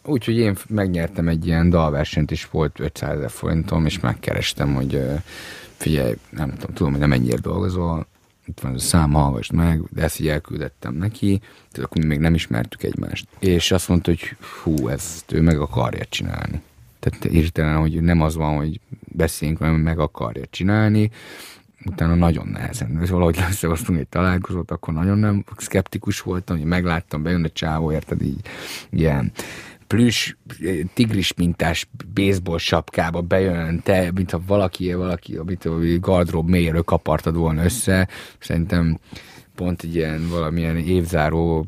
Úgyhogy én megnyertem egy ilyen dalversenyt, és volt 500 ezer forintom, és megkerestem, hogy figyelj, nem tudom, tudom, hogy nem ennyire dolgozol, itt van a szám, hallgass meg, de ezt így elküldettem neki, tehát akkor még nem ismertük egymást. És azt mondta, hogy hú, ezt ő meg akarja csinálni. Tehát hirtelen, hogy nem az van, hogy beszéljünk, hanem meg akarja csinálni, utána nagyon nehezen. És valahogy összehoztunk egy találkozót, akkor nagyon nem szkeptikus voltam, hogy megláttam, bejön a csávó, érted, így ilyen plüss, tigris mintás baseball sapkába bejön, te, mint ha valaki, valaki, mint a gardrób mélyről kapartad volna össze. Szerintem pont egy ilyen valamilyen évzáró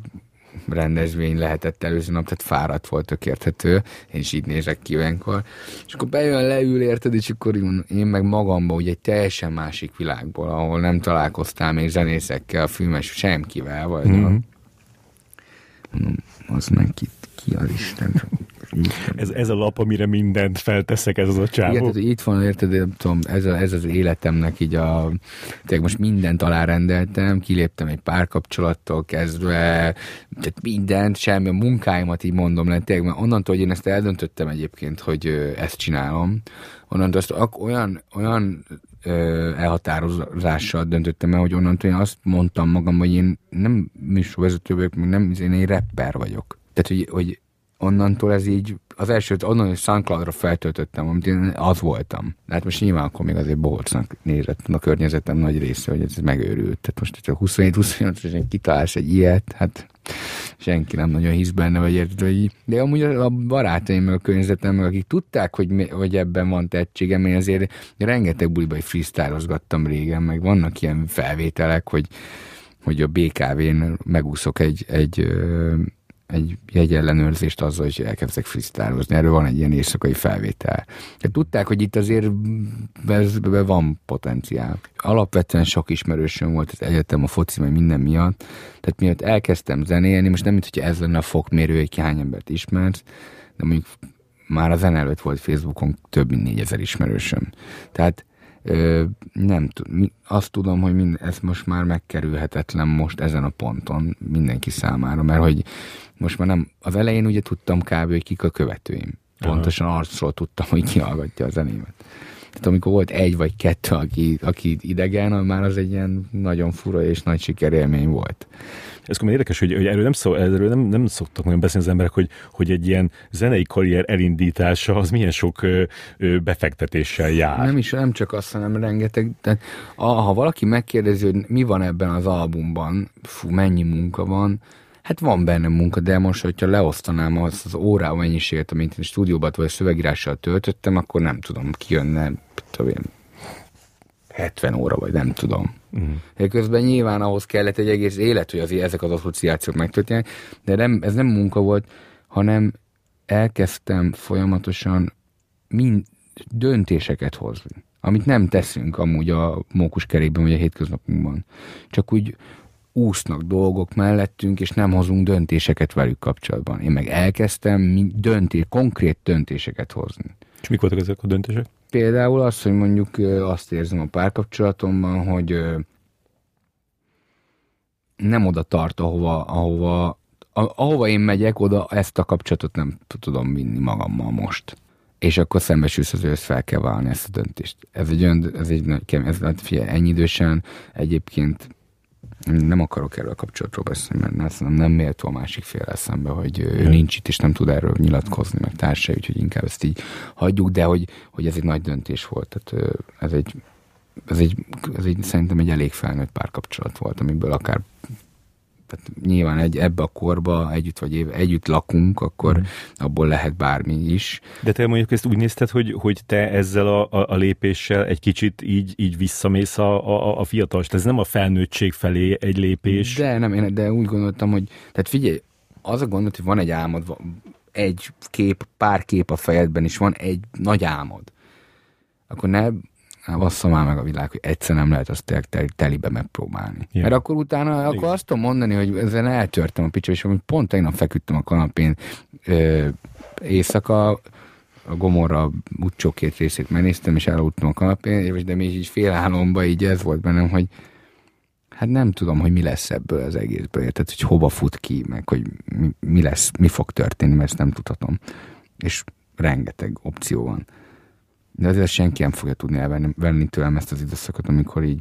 rendezvény lehetett előző nap, tehát fáradt volt, tök érthető, én is így nézek ki olyankor. És akkor bejön, leül, érted, és akkor én meg magamba, ugye egy teljesen másik világból, ahol nem találkoztál még zenészekkel, filmes, semkivel, vagy mm-hmm. az meg itt ki az Isten? Ez, ez a lap, amire mindent felteszek, ez az a csávó. Igen, tehát itt van, érted, nem tudom, ez, a, ez az életemnek így a, tényleg most mindent alárendeltem, kiléptem egy párkapcsolattól kezdve, tehát mindent, semmi, a munkáimat így mondom le, tényleg, mert onnantól, hogy én ezt eldöntöttem egyébként, hogy ezt csinálom, onnantól azt olyan, olyan elhatározással döntöttem el, hogy onnantól én azt mondtam magam, hogy én nem műsorvezető vagyok, nem, én egy rapper vagyok. Tehát, hogy, hogy onnantól ez így, az elsőt onnan, hogy SoundCloud-ra feltöltöttem, amit én az voltam. De hát most nyilván akkor még azért bohocnak nézett a környezetem nagy része, hogy ez megőrült. Tehát most, hogyha 27-28 évesen kitalálsz egy ilyet, hát senki nem nagyon hisz benne, vagy érted, hogy de amúgy a barátaim, meg a környezetem, meg akik tudták, hogy, hogy ebben van tehetségem, én azért rengeteg buliba freestylozgattam régen, meg vannak ilyen felvételek, hogy, hogy a BKV-n megúszok egy, egy egy jegyellenőrzést azzal, hogy elkezdtek freestylozni. Erről van egy ilyen éjszakai felvétel. De tudták, hogy itt azért be van potenciál. Alapvetően sok ismerősöm volt az egyetem, a foci, meg minden miatt. Tehát miatt elkezdtem zenélni, most nem, mint hogy ez lenne a fokmérő, hogy hány embert ismersz, de mondjuk már a zene előtt volt Facebookon több mint négyezer ismerősöm. Tehát Ö, nem tudom, azt tudom, hogy mind, ez most már megkerülhetetlen most ezen a ponton mindenki számára, mert hogy most már nem, az elején ugye tudtam kb. hogy kik a követőim. Pontosan arcról tudtam, hogy ki hallgatja a zenémet. Tehát amikor volt egy vagy kettő, aki, aki idegen, már az egy ilyen nagyon fura és nagy sikerélmény volt. Ez akkor érdekes, hogy, hogy erről, nem, szó, erről nem, nem szoktak nagyon beszélni az emberek, hogy, hogy egy ilyen zenei karrier elindítása az milyen sok ö, ö, befektetéssel jár. Nem is, nem csak azt, hanem rengeteg. Tehát, ha valaki megkérdezi, hogy mi van ebben az albumban, fú, mennyi munka van, Hát van benne munka, de most, hogyha leosztanám azt az órá mennyiséget, amit én stúdióban vagy szövegírással töltöttem, akkor nem tudom, kijönne, tudom én, 70 óra, vagy nem tudom. Uh-huh. Közben nyilván ahhoz kellett egy egész élet, hogy azért ezek az asszociációk megtörténjenek, de nem, ez nem munka volt, hanem elkezdtem folyamatosan mind döntéseket hozni, amit nem teszünk amúgy a mókuskerékben, vagy a hétköznapunkban. Csak úgy úsznak dolgok mellettünk, és nem hozunk döntéseket velük kapcsolatban. Én meg elkezdtem döntés, konkrét döntéseket hozni. És mik voltak ezek a döntések? Például az, hogy mondjuk azt érzem a párkapcsolatomban, hogy nem oda tart, ahova, ahova, ahova én megyek, oda ezt a kapcsolatot nem tudom vinni magammal most. És akkor szembesülsz az ősz, fel kell válni ezt a döntést. Ez egy olyan, ez egy nagy kemény, ez, figyelj, ennyi idősen egyébként nem akarok erről a kapcsolatról beszélni, mert nem, nem méltó a másik fél eszembe, hogy ő nincs itt, és nem tud erről nyilatkozni, meg társai, úgyhogy inkább ezt így hagyjuk, de hogy, hogy ez egy nagy döntés volt. Tehát ez egy, ez egy, ez egy szerintem egy elég felnőtt párkapcsolat volt, amiből akár tehát nyilván egy, ebbe a korba együtt vagy éve, együtt lakunk, akkor mm. abból lehet bármi is. De te mondjuk ezt úgy nézted, hogy, hogy te ezzel a, a, a lépéssel egy kicsit így, így visszamész a, a, a fiatal, ez nem a felnőttség felé egy lépés. De nem, én, de úgy gondoltam, hogy, tehát figyelj, az a gondolat, hogy van egy álmod, egy kép, pár kép a fejedben, és van egy nagy álmod. Akkor ne bassza már meg a világ, hogy egyszer nem lehet azt tényleg telibe megpróbálni. Yeah. Mert akkor utána, Igen. akkor azt tudom mondani, hogy ezen eltörtem a picsa, és pont tegnap feküdtem a kanapén ö, éjszaka, a Gomorra utcsó két részét megnéztem, és elaludtam a kanapén, de még így félálomba így ez volt bennem, hogy hát nem tudom, hogy mi lesz ebből az egészből, tehát hogy hova fut ki, meg hogy mi, mi lesz, mi fog történni, mert ezt nem tudhatom. És rengeteg opció van. De azért senki nem fogja tudni elvenni venni tőlem ezt az időszakot, amikor így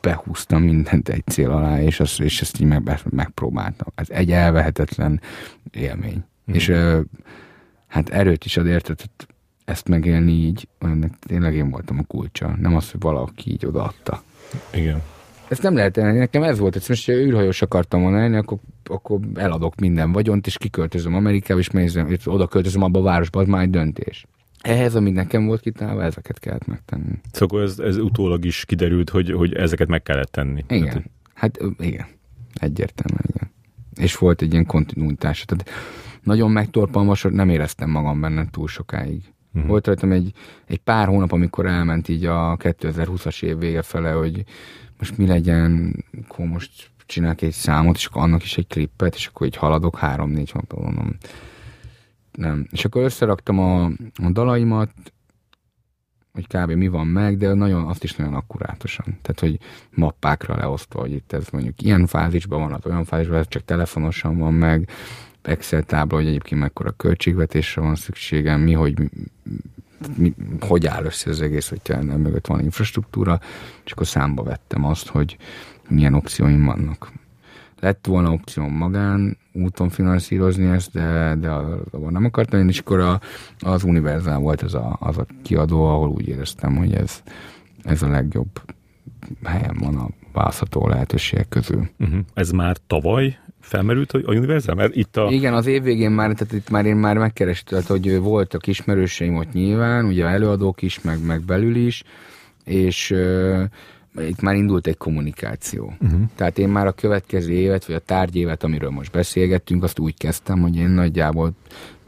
behúztam mindent egy cél alá, és, azt, és ezt így meg, megpróbáltam. Ez egy elvehetetlen élmény. Mm. És hát erőt is ad érted, ezt megélni így, ennek tényleg én voltam a kulcsa, nem az, hogy valaki így odaadta. Igen. Ezt nem lehet elni. Nekem ez volt, hogy most, ha űrhajós akartam volna elni, akkor, akkor eladok minden vagyont, és kiköltözöm Amerikába, és mézem, oda költözöm abba a városba, az már egy döntés. Ehhez, amit nekem volt kitálva, ezeket kellett megtenni. Szóval ez, ez utólag is kiderült, hogy, hogy ezeket meg kellett tenni. Igen. Hát, hát igen. Egyértelműen, igen. És volt egy ilyen kontinuitás. Tehát nagyon megtorpalmas, nem éreztem magam benne túl sokáig. Uh-huh. Volt rajtam egy, egy pár hónap, amikor elment így a 2020-as év vége fele, hogy most mi legyen, akkor most csinálok egy számot, és akkor annak is egy klippet, és akkor így haladok három-négy hónapban mondom. Nem. És akkor összeraktam a, a dalaimat, hogy kb. mi van meg, de nagyon, azt is nagyon akkurátosan. Tehát, hogy mappákra leosztva, hogy itt ez mondjuk ilyen fázisban van, az olyan fázisban, ez csak telefonosan van meg, Excel tábla, hogy egyébként mekkora költségvetésre van szükségem, mi, hogy mi, hogy áll össze az egész, hogy ennek mögött van infrastruktúra, és akkor számba vettem azt, hogy milyen opcióim vannak. Lett volna opcióm magán úton finanszírozni ezt, de, de abban nem akartam én, és akkor a, az Univerzál volt az a, az a kiadó, ahol úgy éreztem, hogy ez, ez a legjobb helyen van a választható lehetőségek közül. Uh-huh. Ez már tavaly felmerült a Universal? Mert itt a... Igen, az év végén már, tehát itt már én már megkerestem, hogy voltak ismerőseim ott nyilván, ugye előadók is, meg, meg belül is, és itt már indult egy kommunikáció. Uh-huh. Tehát én már a következő évet, vagy a tárgyévet, amiről most beszélgettünk, azt úgy kezdtem, hogy én nagyjából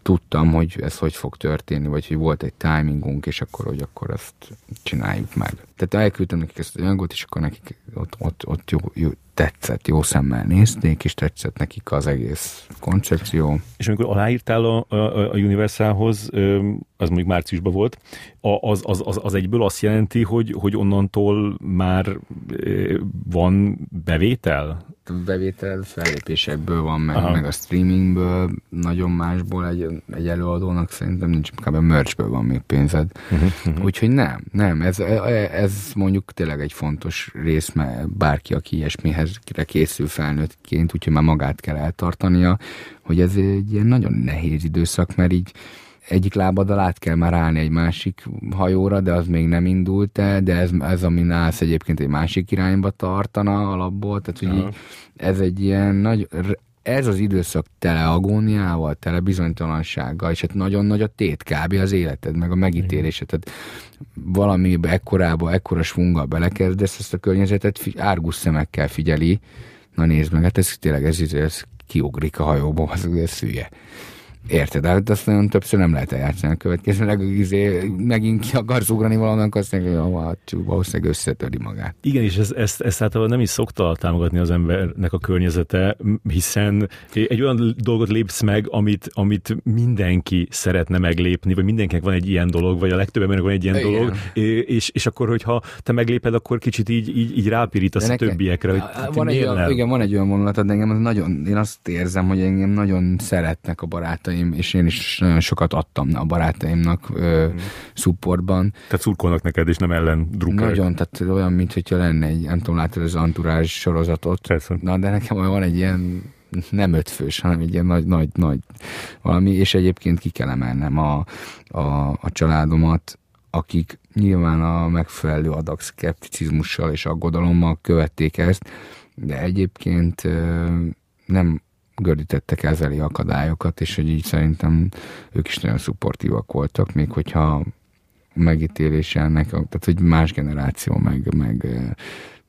tudtam, hogy ez hogy fog történni, vagy hogy volt egy timingunk, és akkor, hogy akkor ezt csináljuk meg. Tehát elküldtem nekik ezt a anyagot, és akkor nekik ott, ott, ott jó, jó, tetszett, jó szemmel nézték, és tetszett nekik az egész koncepció. És amikor aláírtál a, a, a Universalhoz, az mondjuk márciusban volt, az, az, az, az egyből azt jelenti, hogy, hogy onnantól már van bevétel? bevétel fellépésekből van, meg, meg a streamingből, nagyon másból egy, egy előadónak szerintem nincs, inkább a merchből van még pénzed. Uh-huh, uh-huh. Úgyhogy nem, nem, ez, ez mondjuk tényleg egy fontos rész, mert bárki, aki ilyesmihez készül felnőttként, úgyhogy már magát kell eltartania, hogy ez egy ilyen nagyon nehéz időszak, mert így egyik lábaddal át kell már állni egy másik hajóra, de az még nem indult el, de ez, ez ami nász egyébként egy másik irányba tartana alapból, tehát hogy így, ez egy ilyen nagy, ez az időszak tele agóniával, tele bizonytalansággal, és hát nagyon nagy a tét kb. az életed, meg a megítélésed. Tehát valami ekkorába, ekkora svunggal belekezdesz, ezt a környezetet árgus szemekkel figyeli, na nézd meg, hát ez tényleg ez, ez, ez kiugrik a hajóból, az ez hülye. Érted? Hát azt nagyon többször nem lehet eljátszani a következőleg, izé, megint ki akarsz ugrani valaminek, azt mondja, hogy hát, valószínűleg összetöri magát. Igen, és ezt, ezt, ezt általában nem is szokta támogatni az embernek a környezete, hiszen egy olyan dolgot lépsz meg, amit, amit mindenki szeretne meglépni, vagy mindenkinek van egy ilyen dolog, vagy a legtöbb embernek van egy ilyen Igen. dolog, és, és akkor, hogyha te megléped, akkor kicsit így, így, így rápirítasz a többiekre. Hogy, van egy olyan, igen, van egy olyan mondatod, de engem az nagyon, én azt érzem, hogy engem nagyon szeretnek a barátaim, barátaim, és én is nagyon sokat adtam a barátaimnak ö, mm. supportban. Tehát szurkolnak neked, és nem ellen drukkerek. Nagyon, tehát olyan, mint hogyha lenne egy, nem tudom, látod az Anturázs sorozatot. Persze. Na, de nekem van egy ilyen nem ötfős, hanem egy ilyen nagy, nagy, nagy valami, és egyébként ki kell emelnem a, a, a családomat, akik nyilván a megfelelő adag szkepticizmussal és aggodalommal követték ezt, de egyébként nem gördítettek ezeli akadályokat, és hogy így szerintem ők is nagyon szupportívak voltak, még hogyha megítélése ennek, tehát hogy más generáció, meg, meg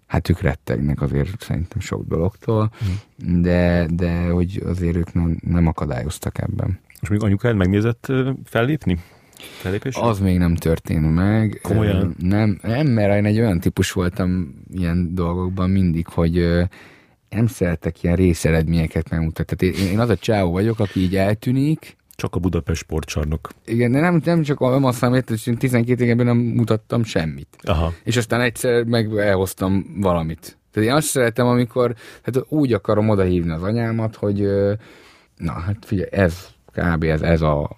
hát ők rettegnek azért szerintem sok dologtól, mm. de, de hogy azért ők nem, nem akadályoztak ebben. És még anyukád megnézett fellépni? Felépésre? Az még nem történt meg. Komolyan? Nem, nem, mert én egy olyan típus voltam ilyen dolgokban mindig, hogy nem szeretek ilyen részeredményeket megmutatni. Tehát én, én az a csáó vagyok, aki így eltűnik, Csak a Budapest sportcsarnok. igen, de nem, nem csak nem azt számít, hogy én 12 évben nem mutattam semmit. Aha. És aztán egyszer meg elhoztam valamit. Tehát én azt szeretem, amikor hát úgy akarom odahívni az anyámat, hogy na hát figyelj, ez kb. ez, ez a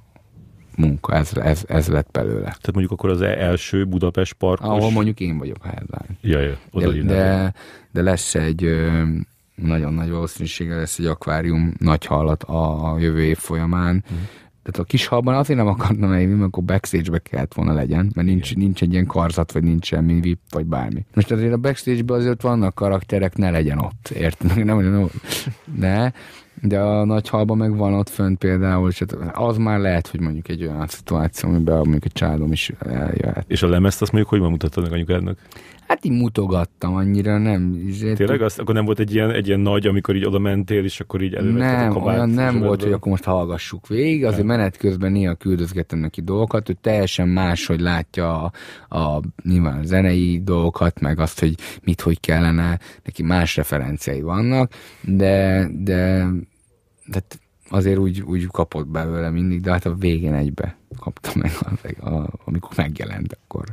munka, ez, ez, ez lett belőle. Tehát mondjuk akkor az e- első Budapest parkos... Ahol mondjuk én vagyok a headline. Ja, ja, oda De, de, de lesz egy nagyon nagy valószínűséggel lesz egy akvárium nagy hallat a, jövő év folyamán. Mhm. Tehát a kis halban azért nem akartam elhívni, mert akkor backstage-be kellett volna legyen, mert nincs, nincs egy ilyen karzat, vagy nincs semmi VIP, vagy bármi. Most azért a backstage-ben azért vannak karakterek, ne legyen ott, érted? Nem, nem, de, de a nagy halban meg van ott fönt például, és hát az már lehet, hogy mondjuk egy olyan szituáció, amiben mondjuk egy családom is eljöhet. És a lemezt azt mondjuk, hogy ma mutattad meg anyukádnak? Hát így mutogattam annyira, nem. Izé, Tényleg? Azt, akkor nem volt egy ilyen, egy ilyen nagy, amikor így oda mentél, és akkor így elővetted a Nem, kabát olyan nem volt, hogy akkor most hallgassuk végig, azért menet közben néha küldözgettem neki dolgokat, ő teljesen más, hogy látja a, a nyilván a zenei dolgokat, meg azt, hogy mit, hogy kellene, neki más referenciái vannak, de, de, de azért úgy, úgy kapott belőle mindig, de hát a végén egybe kapta meg, az, a, amikor megjelent, akkor.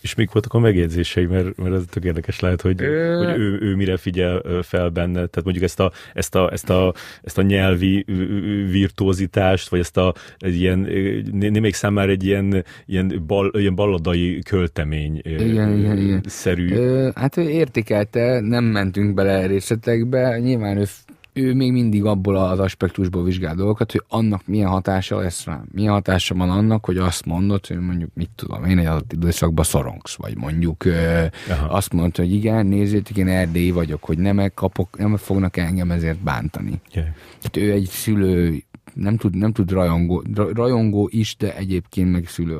És mik voltak a megjegyzései, mert, mert ez tök érdekes lehet, hogy, Ö- hogy ő, ő mire figyel fel benne. Tehát mondjuk ezt a, ezt a, ezt a, ezt a nyelvi virtuózitást, vagy ezt a egy ilyen, némelyik számára egy ilyen, ilyen, bal, ilyen balladai költemény Igen, igen, igen. szerű. Ö, hát ő értékelte, nem mentünk bele részletekbe, nyilván ő, ő még mindig abból az aspektusból vizsgál dolgokat, hogy annak milyen hatása lesz rám. Milyen hatása van annak, hogy azt mondod, hogy mondjuk mit tudom, én egy adott időszakban szorongsz, vagy mondjuk ö, Aha. azt mondta, hogy igen, nézzétek, én erdélyi vagyok, hogy nem kapok, nem fognak engem ezért bántani. Yeah. Tehát ő egy szülő, nem tud, nem tud rajongó, ra- rajongó is, de egyébként meg szülő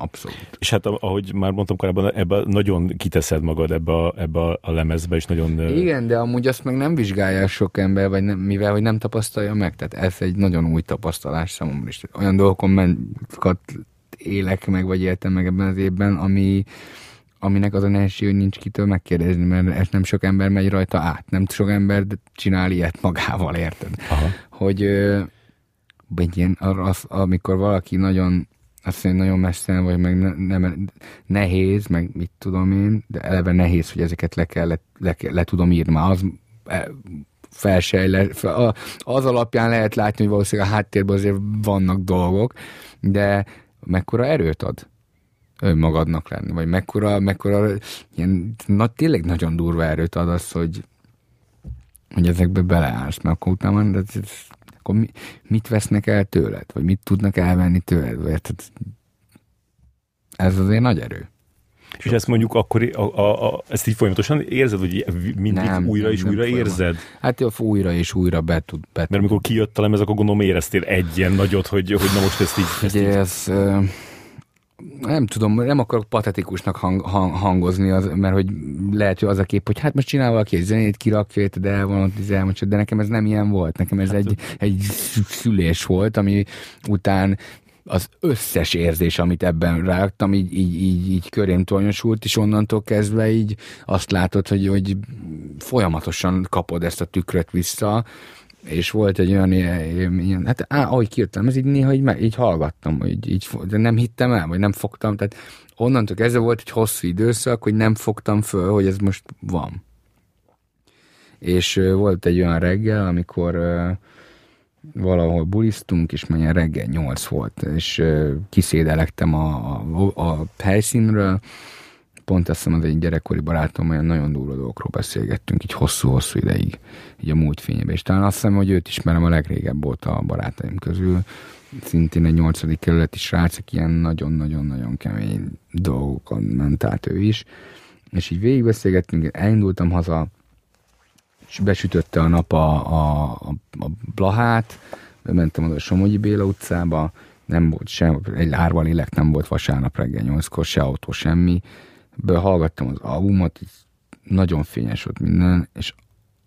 abszolút. És hát ahogy már mondtam korábban, ebbe nagyon kiteszed magad ebbe a, ebbe a, lemezbe, és nagyon... Igen, de amúgy azt meg nem vizsgálja sok ember, vagy nem, mivel hogy nem tapasztalja meg. Tehát ez egy nagyon új tapasztalás számomra is. Olyan dolgokon menkat élek meg, vagy éltem meg ebben az évben, ami, aminek az a nehézség, hogy nincs kitől megkérdezni, mert ez nem sok ember megy rajta át. Nem sok ember csinál ilyet magával, érted? Aha. Hogy egy ilyen, az, amikor valaki nagyon azt mondja, nagyon messze vagy, meg ne, nem, nehéz, meg mit tudom én, de eleve nehéz, hogy ezeket le, kell, le, le, le tudom írni. Már az e, felsejle, fel, az alapján lehet látni, hogy valószínűleg a háttérben azért vannak dolgok, de mekkora erőt ad önmagadnak lenni, vagy mekkora, mekkora ilyen, na, tényleg nagyon durva erőt ad az, hogy, hogy ezekbe beleállsz, mert akkor utána de ez, ez, akkor mi, mit vesznek el tőled, vagy mit tudnak elvenni tőled, érted? Ez azért nagy erő. És ezt mondjuk akkor, a, a, a, ezt így folyamatosan érzed, hogy mindig Nem, újra nem, és nem újra folyamat. érzed? Hát jó, újra és újra be tud. Be Mert amikor kijött a lemez, akkor gondolom éreztél egy ilyen nagyot, hogy, hogy na most ezt így... Ezt Ugye így ez, ö, nem tudom, nem akarok patetikusnak hang, hang, hangozni, az, mert hogy lehet, hogy az a kép, hogy hát most csinál valaki egy zenét, kirakja, de el van ott, izé elmondja, de nekem ez nem ilyen volt. Nekem ez egy, egy szülés volt, ami után az összes érzés, amit ebben rágtam, így, így, így, így körém tornyosult, és onnantól kezdve így azt látod, hogy, hogy folyamatosan kapod ezt a tükröt vissza, és volt egy olyan ilyen, ilyen hát á, ahogy kiírtam, ez így néha így, így hallgattam, hogy így, de nem hittem el, vagy nem fogtam, tehát onnantól kezdve volt egy hosszú időszak, hogy nem fogtam föl, hogy ez most van. És volt egy olyan reggel, amikor valahol bulisztunk, és ilyen reggel nyolc volt, és kiszédelektem a, a, a helyszínről, pont azt hiszem az egy gyerekkori barátom, olyan nagyon durva dolgokról beszélgettünk, így hosszú-hosszú ideig, így a múlt fényében. És talán azt hiszem, hogy őt ismerem a legrégebb volt a barátaim közül, szintén egy nyolcadik kerületi srác, aki ilyen nagyon-nagyon-nagyon kemény dolgokon ment át ő is. És így végigbeszélgettünk, elindultam haza, és besütötte a nap a, a, a, a Blahát, bementem oda a Somogyi Béla utcába, nem volt sem, egy árva lélek nem volt vasárnap reggel nyolckor, se autó, semmi. Behallgattam az albumot, így nagyon fényes volt minden, és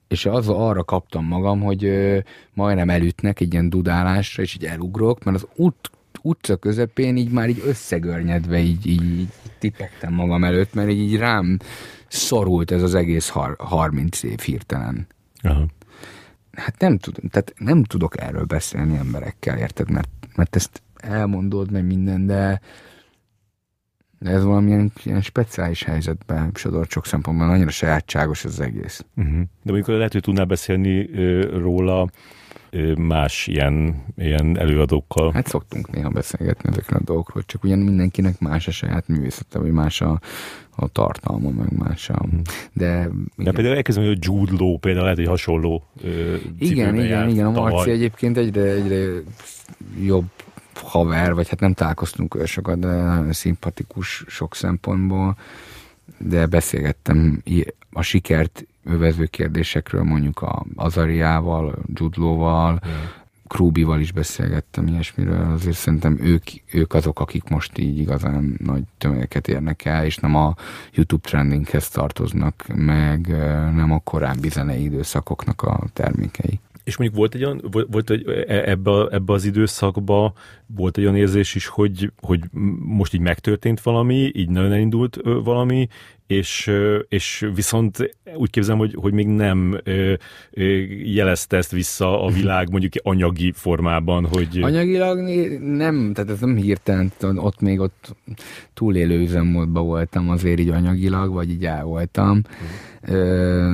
és az arra kaptam magam, hogy ö, majdnem elütnek egy ilyen dudálásra, és így elugrok, mert az út, utca közepén így már így összegörnyedve így, így, így tipektem magam előtt, mert így rám szorult ez az egész har- 30 év hirtelen. Aha. Hát nem tudom, tehát nem tudok erről beszélni emberekkel, érted? Mert, mert ezt elmondod meg minden, de de ez valamilyen ilyen speciális helyzetben sodorcsok szempontból annyira sajátságos az egész. Uh-huh. De mondjuk lehet, hogy tudnál beszélni ö, róla ö, más ilyen, ilyen előadókkal. Hát szoktunk néha beszélgetni ezekről a dolgokról, csak ugyan mindenkinek más a saját művészete, vagy más a, a tartalma, meg más a... De, De például elkezdem, hogy a Jude Law például lehet, hogy hasonló ö, igen, igen, igen, a tavaly. Marci egyébként egyre, egyre jobb haver, vagy hát nem találkoztunk olyan sokat, de nagyon szimpatikus sok szempontból, de beszélgettem a sikert övező kérdésekről, mondjuk a Azariával, Judlóval, Krúbival is beszélgettem ilyesmiről, azért szerintem ők, ők azok, akik most így igazán nagy tömegeket érnek el, és nem a YouTube trendinghez tartoznak, meg nem a korábbi zenei időszakoknak a termékei. És mondjuk volt egy olyan, volt, egy, e- ebbe, ebbe az időszakba volt egy olyan érzés is, hogy, hogy most így megtörtént valami, így nagyon elindult valami, és, és viszont úgy képzelem, hogy, hogy még nem jelezte ezt vissza a világ mondjuk anyagi formában, hogy... Anyagilag nem, tehát ez nem hirtelen, ott még ott túlélő üzemmódban voltam azért így anyagilag, vagy így el voltam. Ö,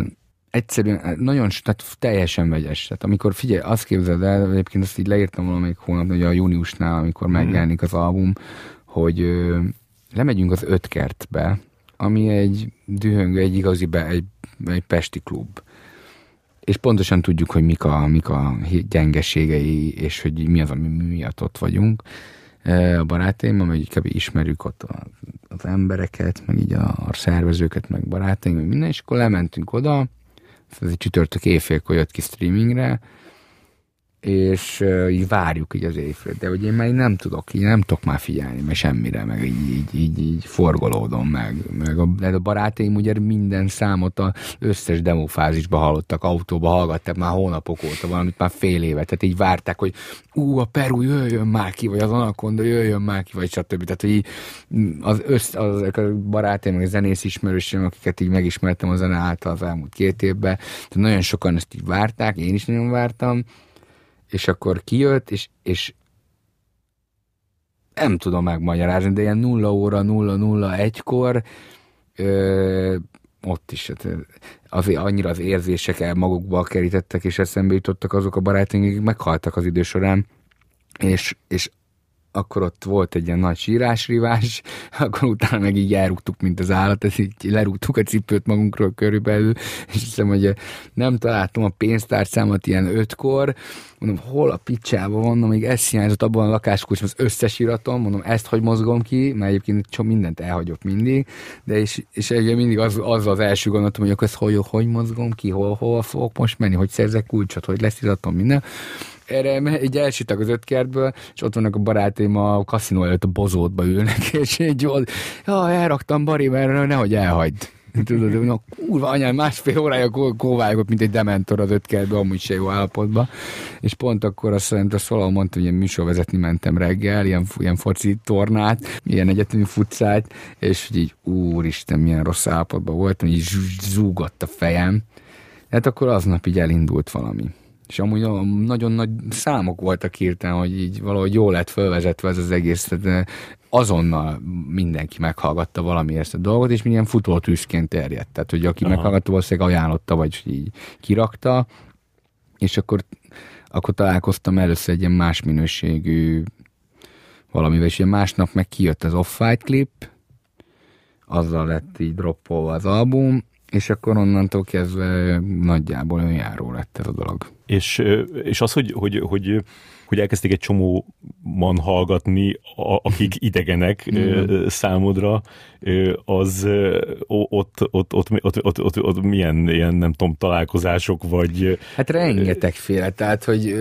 egyszerűen, nagyon, tehát teljesen vegyes. Tehát amikor figyelj, azt képzeld el, egyébként azt így leírtam valamelyik hónap, hogy a júniusnál, amikor megjelenik az album, hogy ö, lemegyünk az öt kertbe, ami egy dühöngő, egy igazi, be, egy, egy pesti klub és pontosan tudjuk, hogy mik a, mik a gyengeségei, és hogy mi az, ami miatt ott vagyunk. E, A barátaimmal, meg így kb. ismerjük ott az embereket, meg így a, a szervezőket, meg barátaim, meg minden, és akkor lementünk oda, ez egy csütörtök éjfélkor jött ki streamingre, és így várjuk így az éjfél, de hogy én már így nem tudok, így nem tudok már figyelni, meg semmire, meg így, így, így, így forgolódom, meg, meg a, de a barátaim ugye minden számot az összes demófázisba hallottak, autóba hallgatták már hónapok óta valamit, már fél éve, tehát így várták, hogy ú, a Peru jöjjön már ki, vagy az Anaconda jöjjön már ki, vagy stb. Tehát, hogy így az össz, az, a barátaim, meg a zenész ismerősöm, akiket így megismertem a zene által az elmúlt két évben, tehát nagyon sokan ezt így várták, én is nagyon vártam, és akkor kijött, és, és nem tudom megmagyarázni, de ilyen 0 óra 001-kor ö, ott is hát, azért annyira az érzések el magukba kerítettek, és eszembe jutottak azok a barátaink, akik meghaltak az idő során, és, és akkor ott volt egy ilyen nagy sírásrivás, akkor utána meg így elrúgtuk, mint az állat, ez így lerúgtuk a cipőt magunkról körülbelül, és hiszem, hogy nem találtam a pénztárcámat ilyen ötkor, mondom, hol a picsába van, még ez hiányzott abban a lakáskulcsban az összes iratom, mondom, ezt hogy mozgom ki, mert egyébként csak mindent elhagyok mindig, de és, és egyébként mindig az, az az első gondolatom, hogy akkor ezt hogy, hogy mozgom ki, hol, hol fogok most menni, hogy szerzek kulcsot, hogy lesz iratom, minden erre így elsüttek az öt kertből, és ott vannak a barátaim a kaszinó előtt a bozótba ülnek, és így jól, ja, elraktam Bari, mert nehogy elhagyd. Tudod, hogy na, kurva anyám, másfél órája kó- kóvályogott, mint egy dementor az öt kertbe, amúgy se jó állapotban. És pont akkor azt szerint azt valahol mondta, hogy ilyen műsorvezetni mentem reggel, ilyen, ilyen foci tornát, ilyen egyetemi futszát, és hogy így, úristen, milyen rossz állapotban voltam, így zúgott a fejem. Hát akkor aznap így elindult valami. És amúgy nagyon nagy számok voltak hirtelen, hogy így valahogy jól lett fölvezetve ez az egész, tehát eh, azonnal mindenki meghallgatta valami ezt a dolgot, és milyen futótűzként terjedt. Tehát, hogy aki Aha. meghallgatta, valószínűleg ajánlotta, vagy így kirakta, és akkor, akkor találkoztam először egy ilyen más minőségű valamivel, és ilyen másnap meg kijött az off-fight klip, azzal lett így droppolva az album, és akkor onnantól kezdve nagyjából önjáró lett ez a dolog. És, és az, hogy, hogy, hogy, hogy elkezdték egy csomóman hallgatni, a, akik idegenek ö, számodra, az ott, ott, ott, ott, ott, ott, ott milyen ilyen, nem tudom, találkozások, vagy Hát rengetegféle, tehát, hogy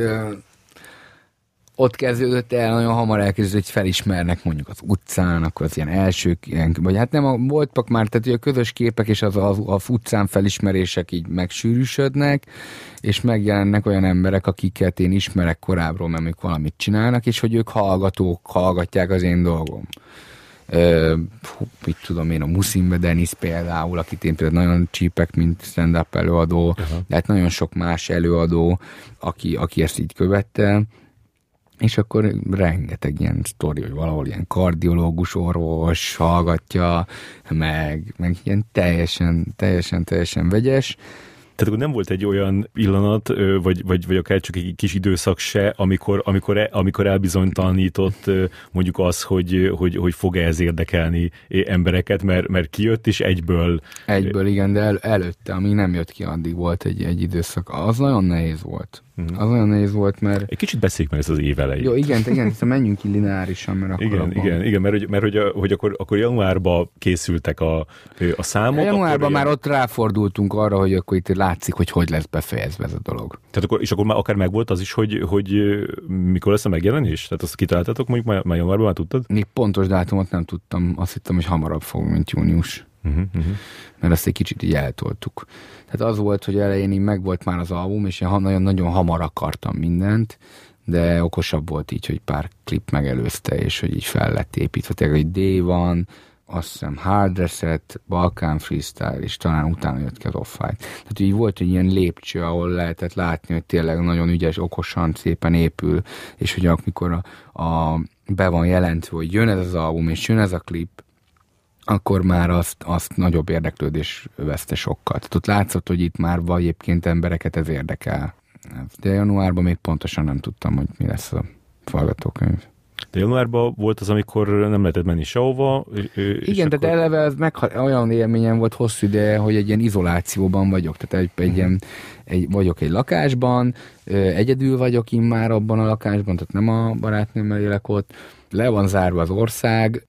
ott kezdődött el, nagyon hamar elkezdődött, hogy felismernek mondjuk az utcán, akkor az ilyen első, ilyen, vagy hát nem, a, voltak már, tehát a közös képek és az a, a utcán felismerések így megsűrűsödnek, és megjelennek olyan emberek, akiket én ismerek korábbról, mert ők valamit csinálnak, és hogy ők hallgatók, hallgatják az én dolgom. Ö, mit tudom én, a Muszimbe Denis például, akit én például nagyon csípek, mint stand-up előadó, uh-huh. de hát nagyon sok más előadó, aki, aki ezt így követte, és akkor rengeteg ilyen sztori, hogy valahol ilyen kardiológus orvos hallgatja, meg, meg ilyen teljesen, teljesen, teljesen vegyes, tehát akkor nem volt egy olyan pillanat, vagy, vagy, vagy akár csak egy kis időszak se, amikor, amikor, e, amikor elbizonytalanított mondjuk az, hogy, hogy, hogy fog-e ez érdekelni embereket, mert, mert kijött, és egyből... Egyből, igen, de el, előtte, ami nem jött ki, addig volt egy, egy időszak. Az nagyon nehéz volt. Uh-huh. Az olyan nehéz volt, mert... Egy kicsit beszéljük meg ezt az év elejét. Jó, igen, igen, szóval menjünk ki lineárisan, mert akkor Igen, abban... igen, igen, mert, hogy, mert hogy, hogy akkor, akkor januárban készültek a, a számok. Januárban már ilyen... ott ráfordultunk arra, hogy akkor itt látszik, hogy hogy lesz befejezve ez a dolog. Tehát akkor, és akkor már akár megvolt az is, hogy, hogy mikor lesz a megjelenés? Tehát azt kitaláltatok, mondjuk már, már januárban már tudtad? Még pontos dátumot nem tudtam, azt hittem, hogy hamarabb fog, mint június. Uh-huh, uh-huh. Mert azt egy kicsit így eltoltuk. Tehát az volt, hogy elején így megvolt már az album, és én nagyon-nagyon hamar akartam mindent, de okosabb volt így, hogy pár klip megelőzte, és hogy így fel lett építve. Tehát, hogy D van, azt hiszem Hard Reset, Balkán Freestyle, és talán utána jött ki az Off-Fight. Tehát így volt egy ilyen lépcső, ahol lehetett látni, hogy tényleg nagyon ügyes, okosan, szépen épül, és hogy amikor a, a be van jelentve, hogy jön ez az album, és jön ez a klip, akkor már azt, azt nagyobb érdeklődés veszte sokkal. Tehát ott látszott, hogy itt már egyébként embereket ez érdekel. De januárban még pontosan nem tudtam, hogy mi lesz a forgatókönyv. De januárban volt az, amikor nem lehetett menni sehova. Igen, tehát akkor... eleve ez meg, olyan élményem volt hosszú ideje, hogy egy ilyen izolációban vagyok. Tehát egy, egy ilyen, egy, vagyok egy lakásban, egyedül vagyok én már abban a lakásban, tehát nem a barátnőmmel élek ott, le van zárva az ország,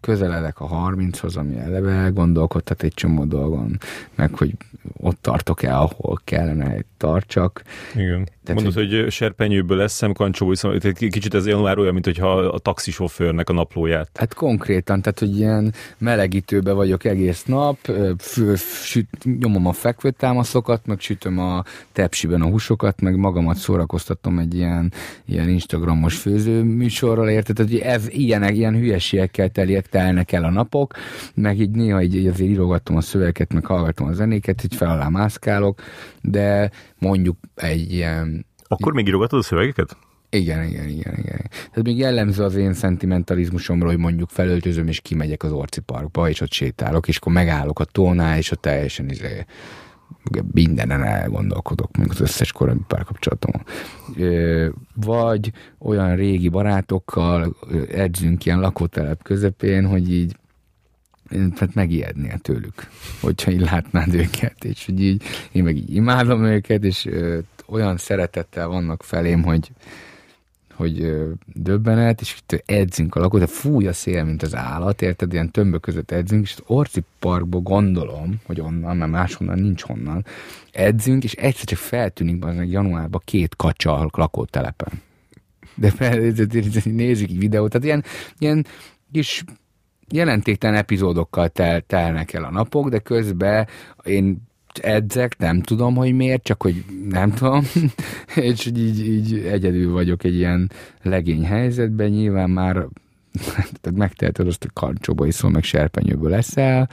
közeledek a 30-hoz, ami eleve gondolkodtat egy csomó dolgon, meg hogy ott tartok-e, ahol kellene, tartsak. Igen. Tehát, Mondod, hogy, hogy serpenyőből eszem, kancsóból iszom, kicsit ez január olyan, mint hogyha a taxisofőrnek a naplóját. Hát konkrétan, tehát hogy ilyen melegítőbe vagyok egész nap, fő, süt, nyomom a fekvőtámaszokat, meg sütöm a tepsiben a húsokat, meg magamat szórakoztatom egy ilyen, ilyen Instagramos főzőműsorral, érted? Tehát, hogy ez ilyenek, ilyen hülyeségekkel teliek, telnek el a napok, meg így néha így, így azért írogatom a szövegeket, meg hallgatom a zenéket, így fel alá mászkálok, de mondjuk egy ilyen... Akkor még írogatod a szövegeket? Igen, igen, igen, igen. Tehát még jellemző az én szentimentalizmusomra, hogy mondjuk felöltözöm, és kimegyek az Orci Parkba, és ott sétálok, és akkor megállok a tónál, és ott teljesen izé, mindenen elgondolkodok, még az összes korábbi párkapcsolatom. Vagy olyan régi barátokkal edzünk ilyen lakótelep közepén, hogy így tehát megijednél tőlük, hogyha így látnád őket, és hogy így, én meg így imádom őket, és ö, olyan szeretettel vannak felém, hogy, hogy döbbenet, és edzünk a lakót, fúj a szél, mint az állat, érted, ilyen tömbök között edzünk, és az Orci Parkból gondolom, hogy onnan, mert máshonnan nincs honnan, edzünk, és egyszer csak feltűnik az januárban két kacsa a lakótelepen. De nézik így videót, tehát ilyen, ilyen kis jelentéktelen epizódokkal tel, telnek el a napok, de közben én edzek, nem tudom, hogy miért, csak hogy nem tudom, és így, így egyedül vagyok egy ilyen legény helyzetben, nyilván már tehát megteheted azt, hogy karcsóba iszol, meg serpenyőből leszel,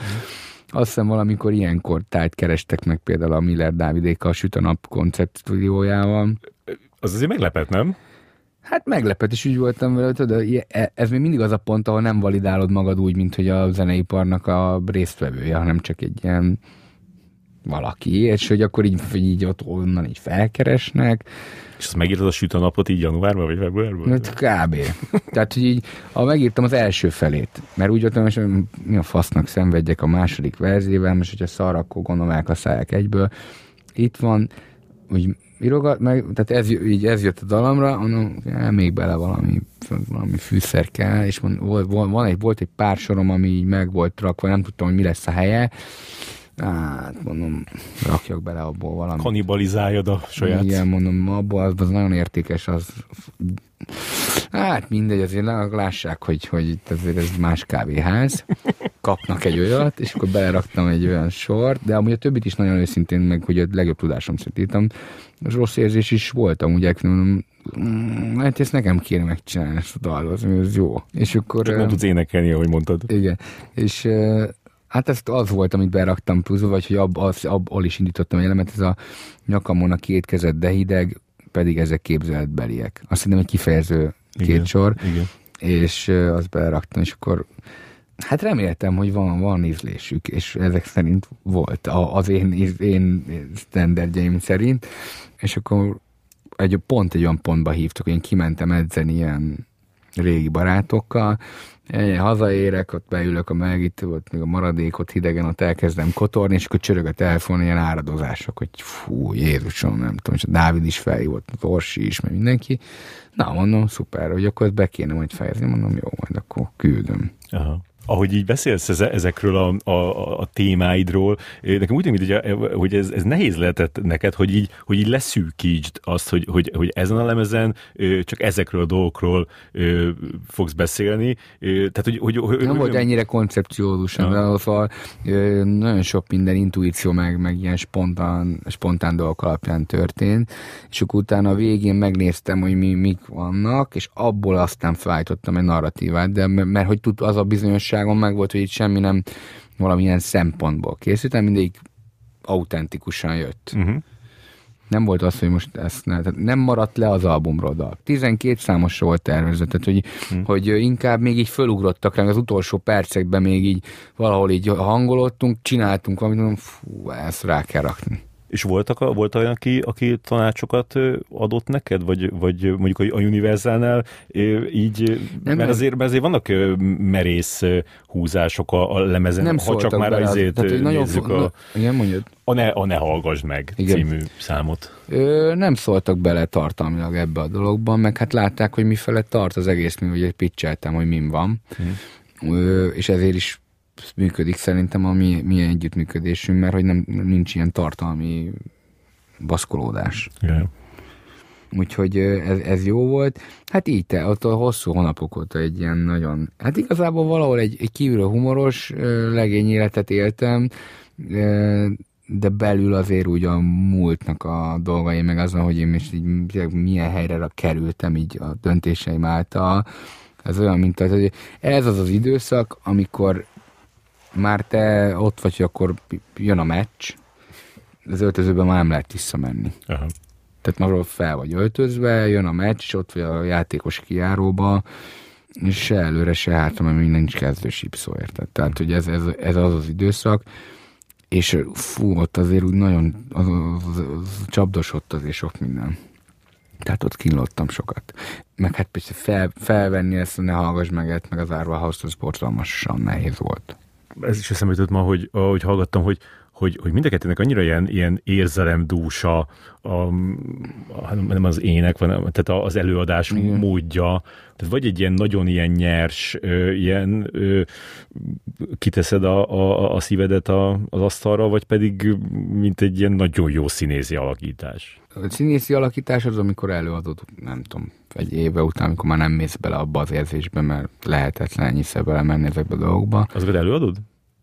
azt hiszem valamikor ilyenkor tájt kerestek meg például a Miller Dávidéka a Süt a Nap konceptúdiójával. Az azért meglepett, nem? Hát meglepett, és úgy voltam vele, tudod, e, ez még mindig az a pont, ahol nem validálod magad úgy, mint hogy a zeneiparnak a résztvevője, hanem csak egy ilyen valaki, és hogy akkor így, így ott onnan így felkeresnek. És azt megírtad a süt a napot így januárban vagy februárban? Hát kb. Tehát, hogy így, ha megírtam az első felét, mert úgy voltam, hogy mi a fasznak szenvedjek a második verzióval, most hogyha szar, akkor gondolom elkaszálják egyből. Itt van, úgy írogat, meg, tehát ez, így ez jött a dalamra, mondom, még bele valami, valami fűszer kell, és van, van, van egy, volt egy pár sorom, ami így meg volt rakva, nem tudtam, hogy mi lesz a helye, Hát, mondom, rakjak bele abból valamit. Kanibalizáljad a saját... Igen, mondom, abból az, az nagyon értékes, az... Hát mindegy, azért lássák, hogy, hogy itt azért ez más kávéház. Kapnak egy olyat, és akkor beleraktam egy olyan sort, de amúgy a többit is nagyon őszintén, meg hogy a legjobb tudásom szerint írtam. Rossz érzés is voltam, ugye, mondom, mm, hát ezt nekem kéne megcsinálni ezt a dalt, ez jó. És akkor... Csak nem tudsz énekelni, ahogy mondtad. Igen. És Hát ez az volt, amit beraktam pluszba, vagy hogy ab, az, abból is indítottam elemet, ez a nyakamon a két kezed, de hideg, pedig ezek képzeletbeliek. Azt hiszem egy kifejező két igen, sor, igen. és azt beraktam, és akkor hát reméltem, hogy van, van ízlésük, és ezek szerint volt az én, én standardjaim szerint, és akkor egy, pont egy olyan pontba hívtak, hogy én kimentem edzeni ilyen régi barátokkal, én hazaérek, ott beülök a itt volt még a maradékot hidegen, ott elkezdem kotorni, és akkor csörög a telefon, ilyen áradozások, hogy fú, Jézusom, nem tudom, és a Dávid is felhívott, az Orsi is, meg mindenki. Na, mondom, szuper, hogy akkor ezt be kéne majd fejezni, mondom, jó, majd akkor küldöm. Aha ahogy így beszélsz ezekről a, a, a témáidról, nekem úgy tűnik, hogy, hogy ez, ez nehéz lehetett neked, hogy így, hogy így leszűkítsd azt, hogy, hogy, hogy ezen a lemezen csak ezekről a dolgokról fogsz beszélni. Tehát, hogy, hogy, hogy, Nem volt ennyire koncepciózus, ja. de szóval nagyon sok minden intuíció meg, meg ilyen spontán, spontán dolgok alapján történt, és akkor utána a végén megnéztem, hogy mi, mik vannak, és abból aztán felállítottam egy narratívát, de mert hogy tud az a bizonyosság, biztonságom meg volt, hogy itt semmi nem valamilyen szempontból készültem, mindig autentikusan jött. Uh-huh. Nem volt az, hogy most ezt ne, tehát nem maradt le az albumról dal. 12 számos volt tervezett, tehát hogy, uh-huh. hogy inkább még így fölugrottak rá, az utolsó percekben még így valahol így hangolottunk, csináltunk valamit, mondom, fú, ezt rá kell rakni. És voltak, volt olyan, aki, aki tanácsokat adott neked, vagy, vagy mondjuk a Universalnál így, nem, mert, azért, mert azért vannak merész húzások a, a lemezen, nem ha csak már azért Tehát, nézzük a, igen, mondjad. A ne, a ne hallgass meg igen. című számot. Ö, nem szóltak bele tartalmilag ebbe a dologban, meg hát látták, hogy mifele tart az egész, mi ugye pitcheltem, hogy min van. Hmm. Ö, és ezért is működik szerintem a mi, mi együttműködésünk, mert hogy nem, nincs ilyen tartalmi baszkolódás. Yeah. Úgyhogy ez, ez jó volt. Hát így te, ott a hosszú hónapok óta egy ilyen nagyon, hát igazából valahol egy, egy kívülről humoros legény életet éltem, de belül azért úgy a múltnak a dolgai, meg azon, hogy én most így milyen helyre kerültem így a döntéseim által, ez olyan, mint az, hogy ez az az időszak, amikor már te ott vagy, akkor jön a meccs, az öltözőben már nem lehet visszamenni. Aha. Tehát már fel vagy öltözve, jön a meccs, és ott vagy a játékos kiáróba, és se előre, se hátra, mert még nincs kezdő sípszó, érted? Tehát, hogy ez, ez, ez az az időszak, és fú, ott azért úgy nagyon az, az, az, csapdosott azért sok minden. Tehát ott kínlottam sokat. Meg hát persze fel, felvenni ezt, ne hallgass meg, meg az árva az borzalmasan nehéz volt ez is eszembe jutott ma, hogy ahogy hallgattam, hogy, hogy, hogy mind a kettőnek annyira ilyen, ilyen érzelemdúsa, a, a, nem az ének, hanem tehát az előadás Igen. módja, tehát vagy egy ilyen nagyon ilyen nyers, ö, ilyen ö, kiteszed a, a, a szívedet a, az asztalra, vagy pedig mint egy ilyen nagyon jó színészi alakítás. A színészi alakítás az, amikor előadod, nem tudom, egy éve után, amikor már nem mész bele abba az érzésbe, mert lehetetlen ennyiszer belemenni ezekbe a dolgokba. Azokat előadod?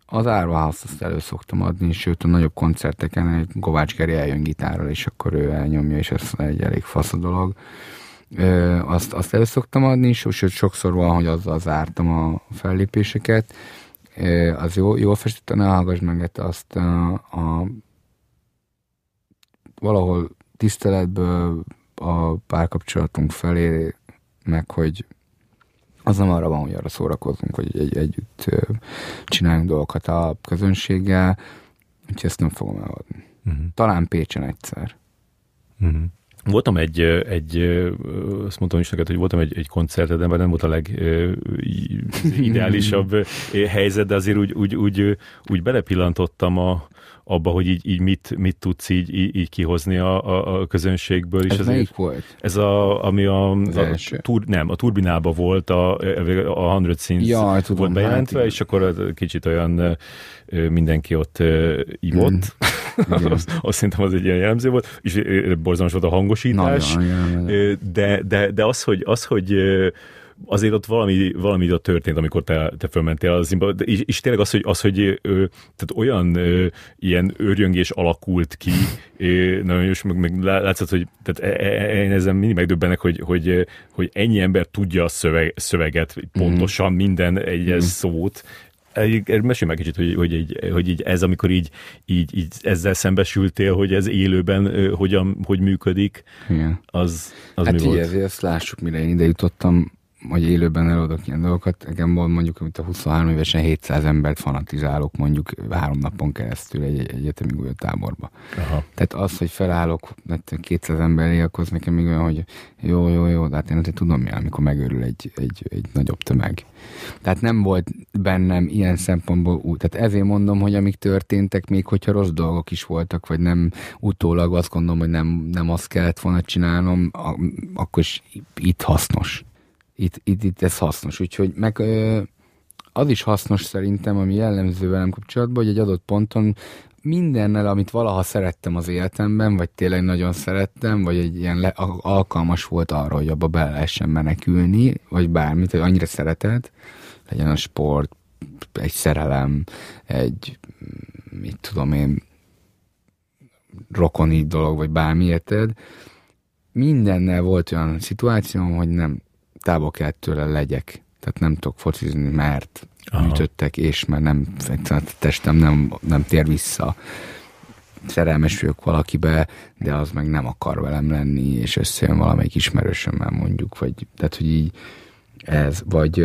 Az Árva azt elő szoktam adni, sőt a nagyobb koncerteken egy Kovács Geri eljön gitárral, és akkor ő elnyomja, és ez egy elég fasz a dolog. Ö, azt, azt elő szoktam adni, sőt sokszor van, hogy azzal zártam a fellépéseket. Ö, az jó, jól festett, ne hallgass meg azt a, a valahol tiszteletből a párkapcsolatunk felé, meg hogy az nem arra van, hogy arra szórakozunk, hogy egy, együtt csináljunk dolgokat a közönséggel, úgyhogy ezt nem fogom eladni. Uh-huh. Talán Pécsen egyszer. Uh-huh. Voltam egy, egy, azt mondtam is neked, hogy voltam egy, egy koncerteden, mert nem volt a legideálisabb helyzet, de azért úgy, úgy, úgy, úgy belepillantottam a, abba, hogy így, így mit, mit tudsz így, így, így kihozni a, a, a közönségből. Ez melyik volt? Ez a, ami a, a, tur, nem, a turbinában volt, a, a 100 Scenes ja, tudom, volt bejelentve, hát, és akkor kicsit olyan mindenki ott ivott. Mm. Azt, azt szerintem az egy ilyen jellemző volt, és borzalmas volt a hangosítás. Nagyon, de, de, de az, hogy, az, hogy azért ott valami, valami ott történt, amikor te, te fölmentél az színbe, és, és tényleg az, hogy, az, hogy ö, tehát olyan ö, ilyen őrjöngés alakult ki, ö, nagyon jó, meg, meg látszott, hogy tehát e, e, én ezen mindig megdöbbenek, hogy, hogy, hogy ennyi ember tudja a szöveg, szöveget, pontosan mm. minden egyes mm. szót, Mesélj meg kicsit, hogy, hogy, így, hogy így ez, amikor így, így, így ezzel szembesültél, hogy ez élőben hogyan, hogy működik, Igen. az, az hát mi így volt? ezt lássuk, mire én ide jutottam hogy élőben előadok ilyen dolgokat. Nekem mondjuk, amit a 23 évesen 700 embert fanatizálok mondjuk három napon keresztül egy, egy egyetemi táborba. Aha. Tehát az, hogy felállok 200 emberé, akkor nekem még olyan, hogy jó, jó, jó, de hát én azért tudom mi, amikor megörül egy, egy, egy nagyobb tömeg. Tehát nem volt bennem ilyen szempontból úgy. Tehát ezért mondom, hogy amik történtek, még hogyha rossz dolgok is voltak, vagy nem utólag azt gondolom, hogy nem, nem azt kellett volna csinálnom, akkor is itt hasznos itt, itt, itt ez hasznos. Úgyhogy meg az is hasznos szerintem, ami jellemző velem kapcsolatban, hogy egy adott ponton mindennel, amit valaha szerettem az életemben, vagy tényleg nagyon szerettem, vagy egy ilyen le, alkalmas volt arra, hogy abba be lehessen menekülni, vagy bármit, hogy annyira szereted, legyen a sport, egy szerelem, egy, mit tudom én, rokoni dolog, vagy bármi, érted? Mindennel volt olyan szituációm, hogy nem, távol kellett tőle legyek. Tehát nem tudok focizni, mert Aha. ütöttek, és mert nem, a testem nem, nem tér vissza. Szerelmes vagyok valakibe, de az meg nem akar velem lenni, és összejön valamelyik ismerősömmel mondjuk, vagy tehát, hogy így ez, vagy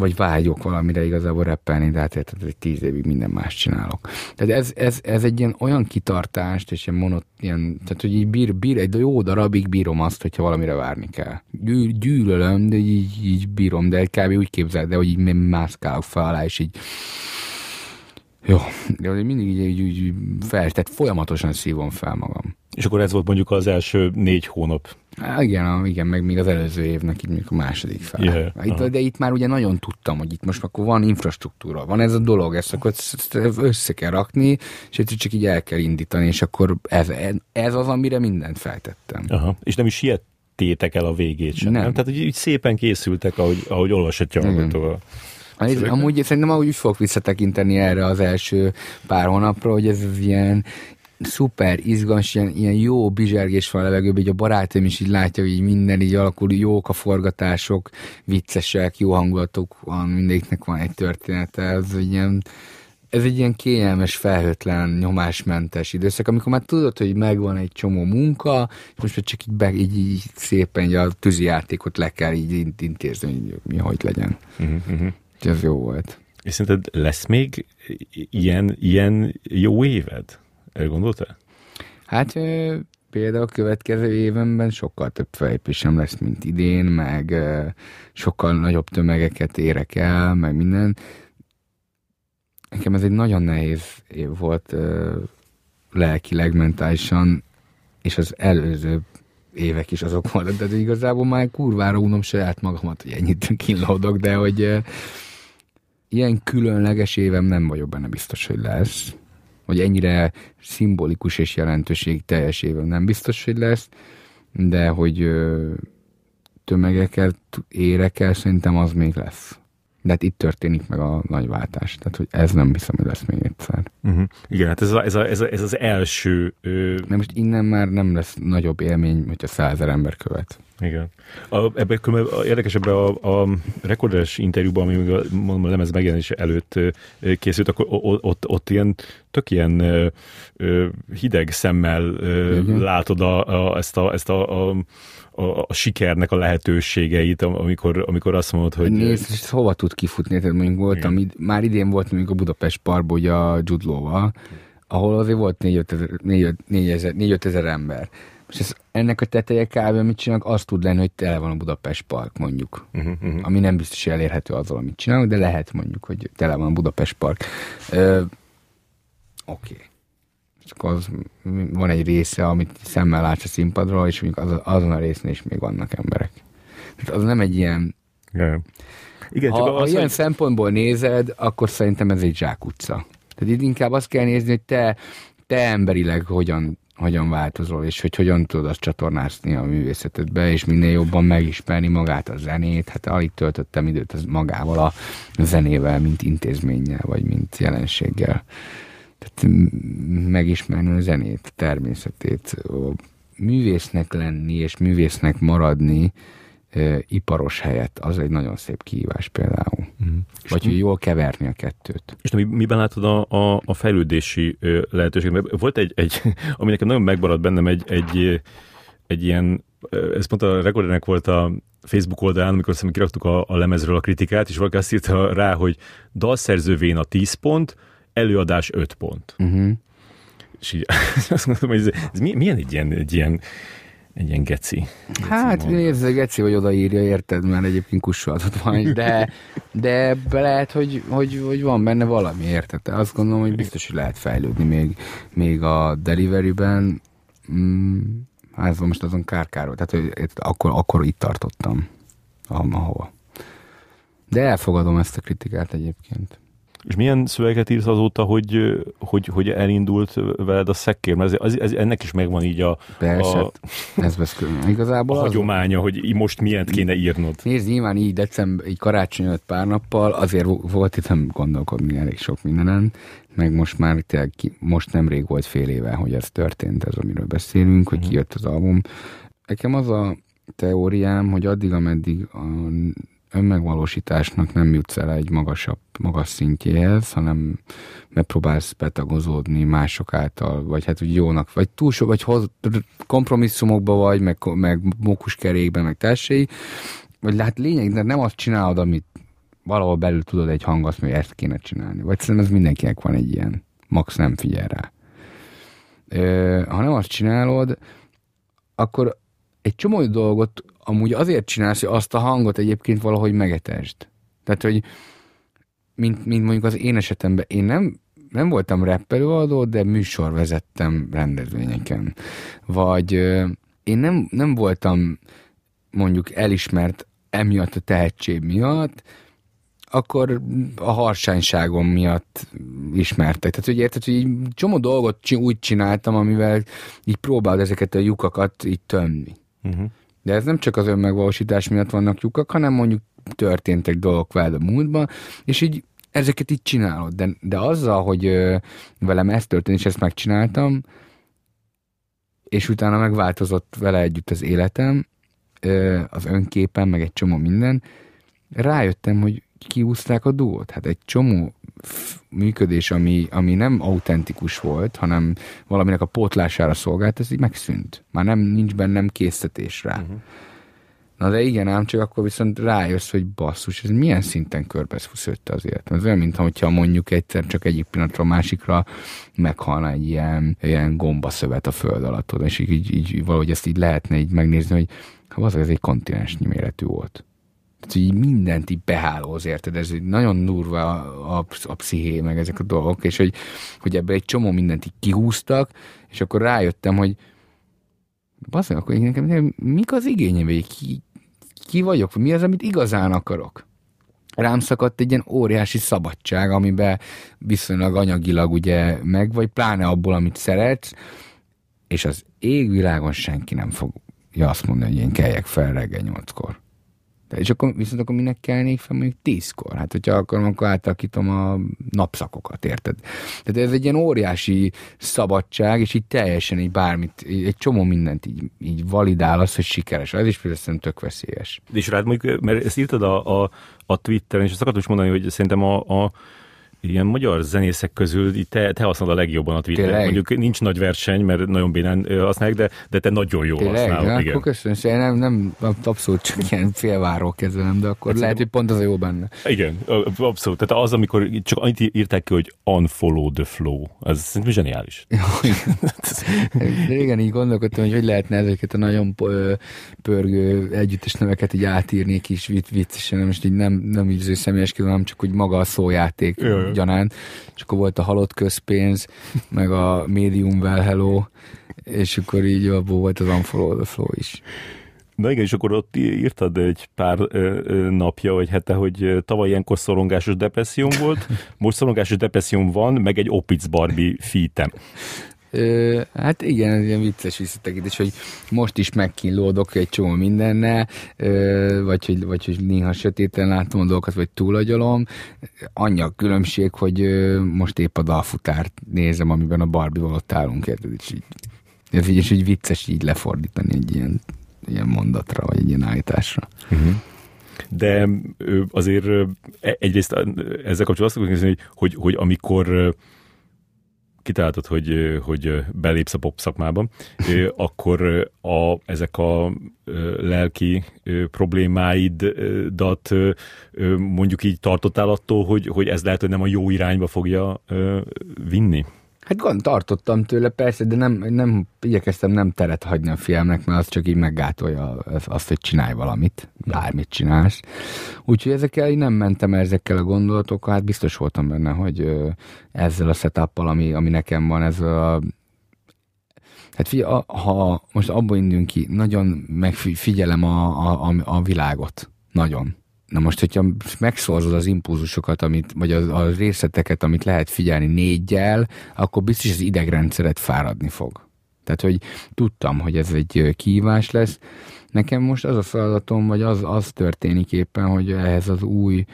vagy vágyok valamire igazából reppelni, de hát érted, hogy tíz évig minden más csinálok. Tehát ez, ez, ez egy ilyen olyan kitartást, és ilyen monot, ilyen, tehát hogy így bír, bír, egy jó darabig bírom azt, hogyha valamire várni kell. Gyű, gyűlölöm, de így, így bírom, de kb. úgy képzel, de hogy így mászkálok fel alá, és így jó, de mindig így, így, így fel, tehát folyamatosan szívom fel magam. És akkor ez volt mondjuk az első négy hónap Há, igen, igen, meg még az előző évnek, így még a második fel. Yeah, itt, de itt már ugye nagyon tudtam, hogy itt most akkor van infrastruktúra, van ez a dolog, ezt akkor össze kell rakni, és ezt csak így el kell indítani, és akkor ez, ez az, amire mindent feltettem. Aha. És nem is siettétek el a végét sem, nem? nem? Tehát, hogy így szépen készültek, ahogy, ahogy olvashatja a Ez, amúgy szerintem úgy fogok visszatekinteni erre az első pár hónapra, hogy ez ilyen szuper izgalmas, ilyen, ilyen jó bizsergés van a levegőben, így a barátom is így látja, hogy így minden így alakul, jók a forgatások, viccesek, jó hangulatok van, mindegyiknek van egy története, ez egy ilyen, ez egy ilyen kényelmes, felhőtlen, nyomásmentes időszak, amikor már tudod, hogy megvan egy csomó munka, és most már csak így, be, így, így szépen így a tűzijátékot le kell így intézni, hogy mi hogy legyen. Uh-huh, uh-huh. Ez jó volt. És szerinted lesz még ilyen, ilyen jó éved? Elgondoltál? Hát például a következő évenben sokkal több felépésem lesz, mint idén, meg sokkal nagyobb tömegeket érek el, meg minden. Nekem ez egy nagyon nehéz év volt lelkileg, mentálisan, és az előző évek is azok voltak, de igazából már kurvára unom saját magamat, hogy ennyit kínlódok, de hogy ilyen különleges évem nem vagyok benne biztos, hogy lesz hogy ennyire szimbolikus és jelentőség teljes évem nem biztos, hogy lesz, de hogy tömegeket érek el, szerintem az még lesz. De hát itt történik meg a nagy váltás. Tehát, hogy ez nem hiszem, hogy lesz még egyszer. Uh-huh. Igen, hát ez, a, ez, a, ez, a, ez az első... Ö... De most innen már nem lesz nagyobb élmény, hogyha százer ember követ. Igen. A, ebben a, érdekes ebben a, a rekordes interjúban, ami még a, mondom, a lemez megjelenése előtt készült, akkor ott, ott, ott ilyen tök ilyen ö, hideg szemmel ö, látod a, a, ezt, a, ezt a, a a, a sikernek a lehetőségeit, amikor, amikor azt mondod, hogy... Nézd, és hova tud kifutni? Tehát mondjuk voltam, id- már idén volt mondjuk a Budapest Parkban, ugye a Judlóval, ahol azért volt 4-5 ezer, 4 ezer, ezer ember És ez, ennek a teteje kb. amit csinálnak, azt tud lenni, hogy tele van a Budapest Park mondjuk. Uh-huh, uh-huh. Ami nem biztos, hogy elérhető azzal, amit csinálunk, de lehet mondjuk, hogy tele van a Budapest Park. Oké. Okay. Csak az, van egy része, amit szemmel látsz a színpadról, és mondjuk az, azon a részén is még vannak emberek. Tehát az nem egy ilyen... Yeah. Igen, ha, csak az, ha ilyen hogy... szempontból nézed, akkor szerintem ez egy zsákutca. Tehát itt inkább azt kell nézni, hogy te, te emberileg hogyan, hogyan változol, és hogy hogyan tudod azt csatornázni a művészetedbe, és minél jobban megismerni magát a zenét. Hát alig töltöttem időt az magával a zenével, mint intézménnyel, vagy mint jelenséggel. Tehát megismerni a zenét, természetét, művésznek lenni és művésznek maradni, iparos helyett, az egy nagyon szép kihívás például. Mm. Vagy hogy jól keverni a kettőt. És mi, miben látod a, a, a fejlődési lehetőséget? Volt egy, egy, ami nekem nagyon megmaradt bennem, egy, egy, egy ilyen, ez pont a Rekordernek volt a Facebook oldalán, amikor szerintem kiraktuk a, a lemezről a kritikát, és valaki azt írta rá, hogy dalszerzővén a 10 pont, előadás 5 pont. Uh-huh. És így azt mondtam, hogy ez, ez milyen egy ilyen, egy ilyen egy ilyen geci. Hát nézd, a geci vagy odaírja, érted, mert egyébként kussolhatott van, de, de lehet, hogy, hogy, hogy, van benne valami, érted? Azt gondolom, hogy biztos, hogy lehet fejlődni még, még a deliveryben. Mm, hát most azon kárkáról, tehát hogy akkor, akkor itt tartottam, ahova. De elfogadom ezt a kritikát egyébként. És milyen szöveget írsz azóta, hogy, hogy, hogy elindult veled a szekkér? Mert ez, ez, ez, ennek is megvan így a, Persze, a, ez vesz igazából a hagyománya, az... hogy most miért kéne írnod. Nézd, nyilván így december, így karácsony előtt pár nappal, azért volt itt nem gondolkodni elég sok mindenen, meg most már tényleg, most nemrég volt fél éve, hogy ez történt, ez amiről beszélünk, hogy mhm. kijött az album. Nekem az a teóriám, hogy addig, ameddig a önmegvalósításnak nem jutsz el egy magasabb, magas szintjéhez, hanem megpróbálsz betagozódni mások által, vagy hát úgy jónak, vagy túl sok, vagy hoz, kompromisszumokba vagy, meg, meg mókuskerékben, meg társai, vagy hát lényeg, de nem azt csinálod, amit valahol belül tudod egy hang, azt hogy ezt kéne csinálni. Vagy szerintem ez mindenkinek van egy ilyen, max nem figyel rá. Ö, ha nem azt csinálod, akkor egy csomó dolgot amúgy azért csinálsz, hogy azt a hangot egyébként valahogy megetesd. Tehát, hogy mint, mint mondjuk az én esetemben, én nem, nem voltam rappelőadó, de műsor vezettem rendezvényeken. Vagy én nem, nem voltam mondjuk elismert emiatt a tehetség miatt, akkor a harsányságom miatt ismertek. Tehát, hogy érted, hogy így csomó dolgot úgy csináltam, amivel így próbálod ezeket a lyukakat így tömni. Uh-huh. De ez nem csak az önmegvalósítás miatt vannak lyukak, hanem mondjuk történtek dolgok veled a múltban, és így ezeket így csinálod. De, de azzal, hogy ö, velem ez történt, és ezt megcsináltam, és utána megváltozott vele együtt az életem, ö, az önképem, meg egy csomó minden, rájöttem, hogy kiúzták a duót. Hát egy csomó működés, ami, ami nem autentikus volt, hanem valaminek a pótlására szolgált, ez így megszűnt. Már nem nincs bennem készítés rá. Uh-huh. Na de igen, ám csak akkor viszont rájössz, hogy basszus, ez milyen szinten körbeszúszötte az életem. Ez olyan, mintha mondjuk egyszer csak egyik pillanatra a másikra meghalna egy ilyen, ilyen gombaszövet a föld alatt, és így, így, így valahogy ezt így lehetne így megnézni, hogy ha az ez egy kontinensnyi méretű volt így mindent így behálóz, érted? Ez nagyon durva a, a, a psziché, meg ezek a dolgok, és hogy, hogy ebbe egy csomó mindent így kihúztak, és akkor rájöttem, hogy bazdmeg, akkor nekem mik az igényem, vagy ki, ki vagyok, mi az, amit igazán akarok. Rám szakadt egy ilyen óriási szabadság, amiben viszonylag anyagilag ugye meg, vagy pláne abból, amit szeretsz, és az égvilágon senki nem fogja azt mondani, hogy én keljek fel reggel nyolckor. És akkor viszont akkor minek kelnék fel mondjuk tízkor? Hát, hogyha akarom, akkor átalakítom a napszakokat, érted? Tehát ez egy ilyen óriási szabadság, és így teljesen így bármit, egy csomó mindent így, így validál az, hogy sikeres. Ez is például tök veszélyes. És rád mondjuk, mert ezt írtad a, a, a Twitteren, és ezt akartam is mondani, hogy szerintem a, a ilyen magyar zenészek közül te, te használod a legjobban a Twitter. Mondjuk nincs nagy verseny, mert nagyon bénán használják, de, de te nagyon jól Tényleg? használod. Na, igen. Akkor köszönöm nem, nem, abszolút csak ilyen félváró kezelem, de akkor hát lehet, hogy pont az a jó benne. Igen, abszolút. Tehát az, amikor csak annyit írták ki, hogy unfollow the flow, az szerintem zseniális. Régen így gondolkodtam, hogy hogy lehetne ezeket a nagyon pörgő együttes neveket így átírni kis viccesen, most így nem, nem így személyes hanem csak úgy maga a szójáték Jaj. Gyanánt. És akkor volt a halott közpénz, meg a medium well hello, és akkor így abból volt az unfollow the flow is. Na igen, és akkor ott írtad egy pár napja vagy hete, hogy tavaly ilyenkor szorongásos depresszióm volt, most szorongásos depresszióm van, meg egy Opitz Barbie fítem. Ö, hát igen, ez ilyen vicces visszatekintés, hogy most is megkínlódok egy csomó mindennel, ö, vagy, hogy, vagy hogy néha sötéten látom a dolgokat, vagy túlagyalom. Annyi a különbség, hogy ö, most épp a dalfutárt nézem, amiben a Barbie-val ott állunk, érted? És így, ez így, és így vicces így lefordítani egy ilyen, ilyen mondatra, vagy egy ilyen állításra. Uh-huh de azért e, egyrészt ezzel kapcsolatban azt hogy, hogy, hogy amikor kitaláltad, hogy, hogy belépsz a pop szakmába, akkor a, ezek a lelki problémáidat mondjuk így tartottál attól, hogy, hogy ez lehet, hogy nem a jó irányba fogja vinni? Hát gond, tartottam tőle persze, de nem, nem igyekeztem nem teret hagyni a filmnek, mert az csak így meggátolja azt, hogy csinálj valamit, bármit csinálsz. Úgyhogy ezekkel így nem mentem ezekkel a gondolatokkal, hát biztos voltam benne, hogy ezzel a setup ami, ami nekem van, ez a Hát figyelj, ha most abból indulunk ki, nagyon megfigyelem a, a, a világot. Nagyon. Na most, hogyha megszorzod az impulzusokat, amit, vagy a, a részleteket, amit lehet figyelni négyel, akkor biztos az idegrendszeret fáradni fog. Tehát, hogy tudtam, hogy ez egy kívás lesz. Nekem most az a feladatom, vagy az, az történik éppen, hogy ehhez az új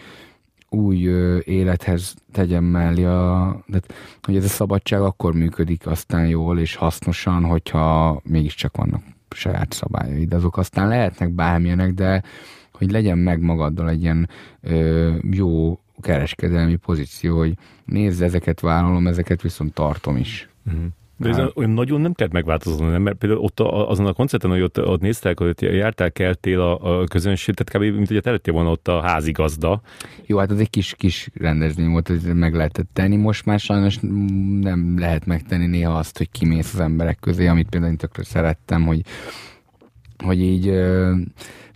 új élethez tegyem mellé, a, de, hogy ez a szabadság akkor működik aztán jól és hasznosan, hogyha mégiscsak vannak saját szabályaid. Azok aztán lehetnek bármilyenek, de hogy legyen meg magaddal egy ilyen ö, jó kereskedelmi pozíció, hogy nézd, ezeket vállalom, ezeket viszont tartom is. Uh-huh. De ez olyan nagyon nem kellett megváltozni, nem? mert például ott a, azon a koncerten, hogy ott, ott néztek, hogy jártál, keltél a, a közönség, tehát kb. mint hogy te volna ott a házigazda. Jó, hát az egy kis, kis rendezvény volt, hogy meg lehetett tenni. Most már sajnos nem lehet megtenni néha azt, hogy kimész az emberek közé, amit például én tökre szerettem, hogy, hogy így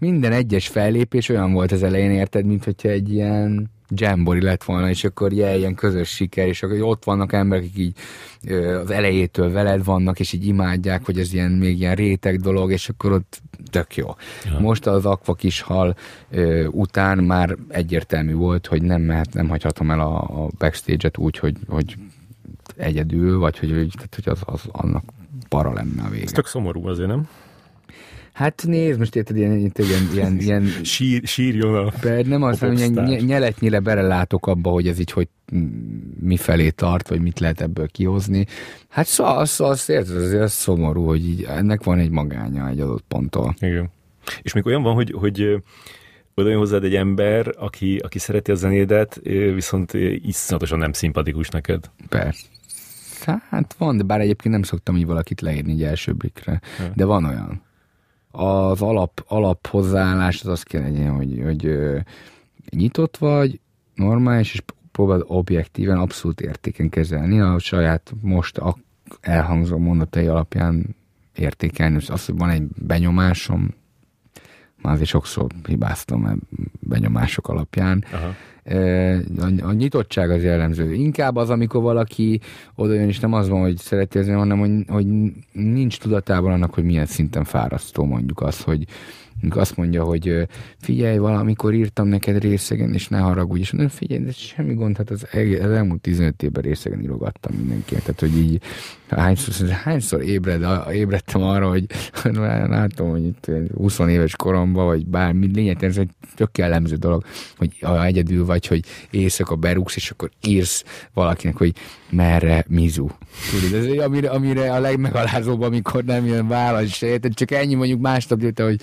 minden egyes fellépés olyan volt az elején, érted, mint hogyha egy ilyen jambori lett volna, és akkor ilyen, ilyen közös siker, és akkor ott vannak emberek, akik így az elejétől veled vannak, és így imádják, hogy ez ilyen még ilyen réteg dolog, és akkor ott tök jó. Ja. Most az Aqua kis hal ö, után már egyértelmű volt, hogy nem mehet, nem hagyhatom el a, a backstage-et úgy, hogy, hogy egyedül, vagy hogy, tehát, hogy az, az annak para lenne a vége. Ez tök szomorú azért, nem? Hát nézd, most érted, ilyen, ilyen, ilyen, ilyen Sír, sírjon a be, Nem az, hogy ny- nyeletnyire belelátok abba, hogy ez így hogy mi felé tart, vagy mit lehet ebből kihozni. Hát szóval az, az, az, azért az szomorú, hogy így, ennek van egy magánya egy adott ponttól. Igen. És még olyan van, hogy, hogy oda jön hozzád egy ember, aki, aki szereti a zenédet, viszont iszonyatosan nem szimpatikus neked. Persze. Hát van, de bár egyébként nem szoktam így valakit leírni egy első blikre. Ja. De van olyan az alap, alap hozzáállás az azt kell legyen, hogy, hogy nyitott vagy, normális, és próbáld objektíven, abszolút értéken kezelni a saját most elhangzó mondatai alapján értékelni. Az, hogy van egy benyomásom, már azért sokszor hibáztam benyomások alapján. Aha. A, nyitottság az jellemző. Inkább az, amikor valaki oda jön, és nem az van, hogy szereti ezen, hanem hogy, hogy nincs tudatában annak, hogy milyen szinten fárasztó mondjuk az, hogy azt mondja, hogy figyelj, valamikor írtam neked részegen, és ne haragudj, és mondom, figyelj, de semmi gond, hát az, az elmúlt 15 évben részegen írogattam mindenkinek, tehát hogy így hányszor, hányszor ébred, ébredtem arra, hogy látom, hogy itt 20 éves koromban, vagy bármi, lényeg, ez egy tök jellemző dolog, hogy ha egyedül vagy, hogy éjszaka berúgsz, és akkor írsz valakinek, hogy merre Mizu. Tudod, ez amire, amire a legmegalázóbb, amikor nem jön válasz, és csak ennyi mondjuk másnap jött, hogy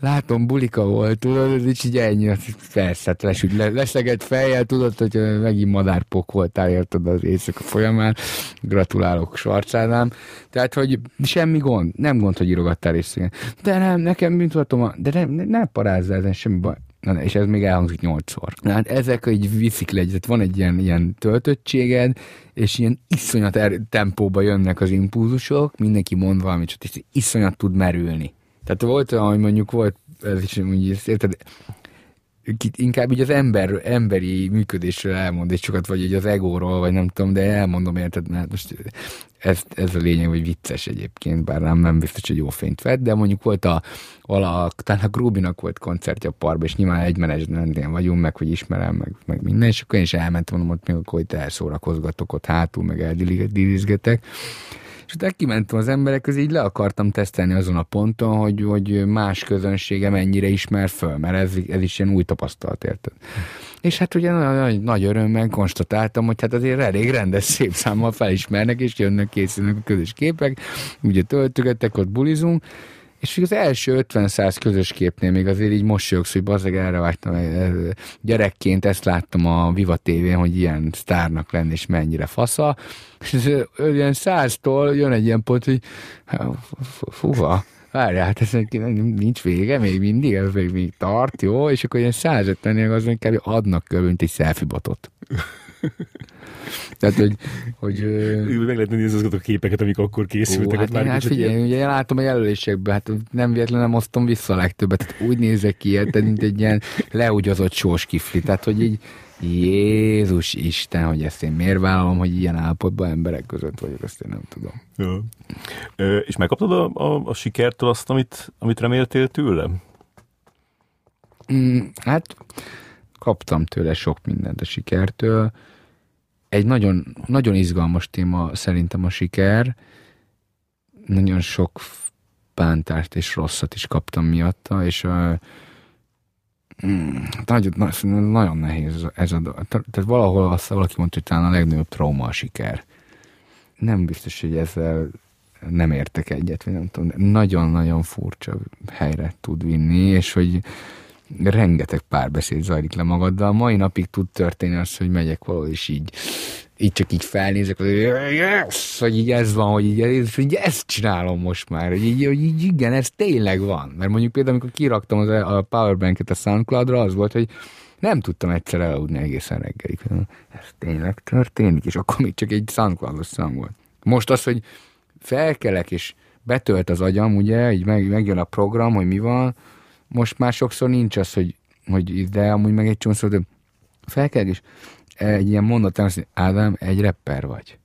látom, bulika volt, tudod, és így ennyi, persze, hát les, leszegett fejjel, tudod, hogy megint madárpok voltál, érted az éjszaka folyamán, gratulálok Svarcánám, tehát, hogy semmi gond, nem gond, hogy írogattál részegen. De nem, nekem, voltam, de nem, ne, ne parázzál ezen, semmi baj. Na, és ez még elhangzik nyolcszor. Hát ezek így viszik le, tehát van egy ilyen, ilyen töltöttséged, és ilyen iszonyat er- tempóba jönnek az impulzusok, mindenki mond valamit, csak iszonyat tud merülni. Tehát volt olyan, hogy mondjuk volt, ez is úgy, érted, inkább így az ember, emberi működésről elmond egy sokat, vagy így az egóról, vagy nem tudom, de elmondom, érted, mert most ez, ez a lényeg, hogy vicces egyébként, bár nem, nem biztos, hogy jó fényt vett, de mondjuk volt a, vala, talán a Grubinak volt koncertje a parba, és nyilván egy menedzsmentén vagyunk, meg hogy ismerem, meg, meg minden, és akkor én is elmentem, mondom, ott még akkor itt elszórakozgatok ott hátul, meg eldilizgetek, és utána kimentem az emberek közé, így le akartam tesztelni azon a ponton, hogy, hogy más közönsége mennyire ismer föl, mert ez, ez is ilyen új tapasztalat, érted? És hát ugye nagy, nagy örömmel konstatáltam, hogy hát azért elég rendes szép számmal felismernek, és jönnek, készülnek a közös képek, ugye töltögettek, ott bulizunk, és az első 50-100 közös képnél még azért így mosolyogsz, hogy bazdeg erre vágtam, gyerekként ezt láttam a Viva tv hogy ilyen sztárnak lenni, és mennyire fasza, és ez, ilyen száztól jön egy ilyen pont, hogy fuha, várjál, hát ez nincs vége, még mindig, ez még, még tart, jó, és akkor ilyen 150 az kb. adnak körül, mint egy selfie botot. Tehát, hogy... hogy Meg lehet nézni azokat a képeket, amik akkor készültek. Ó, hát, én, hát figyelj, ilyen... ugye én látom a jelölésekben, hát nem véletlenül nem osztom vissza a legtöbbet. Tehát úgy nézek ki, hát, mint egy ilyen leugyazott sós kifli. Tehát, hogy így Jézus Isten, hogy ezt én miért vállalom, hogy ilyen állapotban emberek között vagyok, azt én nem tudom. Ja. Ö, és megkaptad a, a, a sikertől azt, amit, amit reméltél tőle? Mm, hát kaptam tőle sok mindent a sikertől. Egy nagyon, nagyon izgalmas téma szerintem a siker. Nagyon sok bántást és rosszat is kaptam miatta, és mm, nagyon, nagyon nehéz ez a Tehát valahol azt valaki mondta, hogy talán a legnagyobb trauma a siker. Nem biztos, hogy ezzel nem értek egyet, vagy nem tudom, nagyon-nagyon furcsa helyre tud vinni, és hogy rengeteg párbeszéd zajlik le magaddal. Mai napig tud történni az, hogy megyek valahol, és így, így csak így felnézek, hogy yes! hogy így ez van, hogy így, hogy ezt csinálom most már, hogy így, hogy így igen, ez tényleg van. Mert mondjuk például, amikor kiraktam az, a powerbanket a SoundCloud-ra, az volt, hogy nem tudtam egyszer elaludni egészen reggelig. Ez tényleg történik, és akkor még csak egy SoundCloud-os szám volt. Most az, hogy felkelek, és betölt az agyam, ugye, így meg, megjön a program, hogy mi van, most már sokszor nincs az, hogy, hogy de amúgy meg egy csomószor, de fel kell is egy ilyen mondat, hogy Ádám, egy rapper vagy.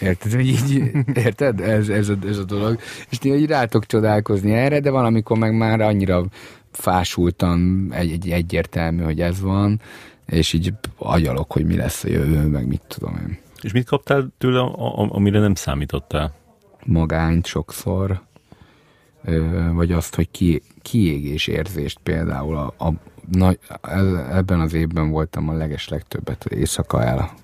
Érted, hogy így, érted? Ez, ez, a, ez a dolog. És ti így rátok csodálkozni erre, de valamikor meg már annyira fásultan egy, egy egyértelmű, hogy ez van, és így agyalok, hogy mi lesz a jövő, meg mit tudom én. És mit kaptál tőle, amire nem számítottál? Magányt sokszor, vagy azt, hogy ki, kiégés érzést például a, a nagy, ebben az évben voltam a leges legtöbbet éjszaka el.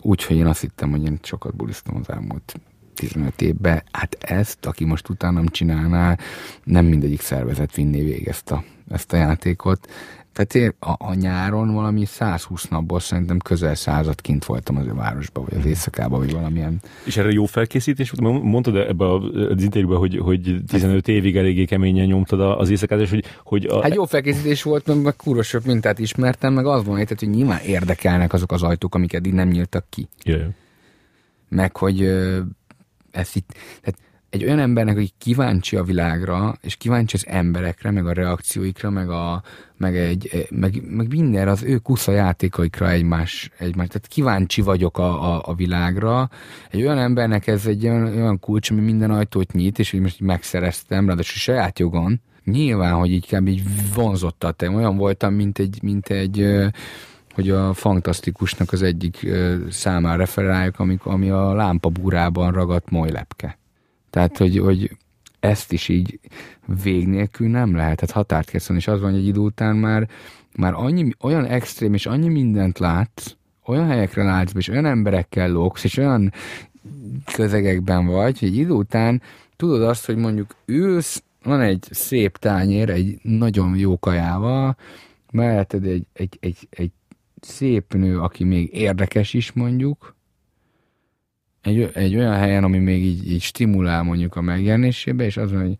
Úgyhogy én azt hittem, hogy én sokat bulisztam az elmúlt 15 évben. Hát ezt, aki most utánam csinálná, nem mindegyik szervezet vinné végig ezt a, ezt a játékot. Tehát én a, a nyáron valami 120 napból szerintem közel század kint voltam az a városban, vagy az éjszakában, vagy valamilyen. És erre jó felkészítés volt? Mondtad ebbe az interjúban, hogy, hogy 15 évig eléggé keményen nyomtad az éjszakát, hogy, hogy a... Hát jó felkészítés volt, meg, meg kúrosabb mintát ismertem, meg az van, hogy nyilván érdekelnek azok az ajtók, amik eddig nem nyíltak ki. Yeah. Meg hogy ez itt, tehát egy olyan embernek, aki kíváncsi a világra, és kíváncsi az emberekre, meg a reakcióikra, meg, a, meg, egy, meg, meg minden az ő kusza játékaikra egymás, egymás. Tehát kíváncsi vagyok a, a, a világra. Egy olyan embernek ez egy olyan, olyan kulcs, ami minden ajtót nyit, és hogy most megszereztem, ráadásul saját jogon. Nyilván, hogy így kb. így vonzotta te. Olyan voltam, mint egy, mint egy hogy a fantasztikusnak az egyik számára referáljuk, ami a lámpabúrában ragadt molylepke. Tehát, hogy, hogy ezt is így vég nélkül nem lehet, tehát határt kell és az van, hogy egy idő után már, már annyi, olyan extrém, és annyi mindent látsz, olyan helyekre látsz, és olyan emberekkel lóksz, és olyan közegekben vagy, hogy egy idő után tudod azt, hogy mondjuk ülsz van egy szép tányér, egy nagyon jó kajával, melletted egy, egy, egy, egy szép nő, aki még érdekes is mondjuk, egy, egy olyan helyen, ami még így, így stimulál mondjuk a megjelenésébe, és az, hogy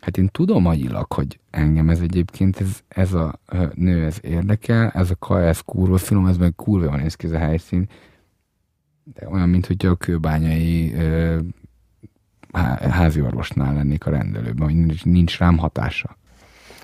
hát én tudom agyilag, hogy engem ez egyébként, ez, ez a nő, ez érdekel, ez a kaja, ez kurva finom, ez meg kurva van néz ki ez a helyszín, de olyan, mint hogy a kőbányai ö, házi orvosnál lennék a rendelőben, hogy nincs, nincs rám hatása.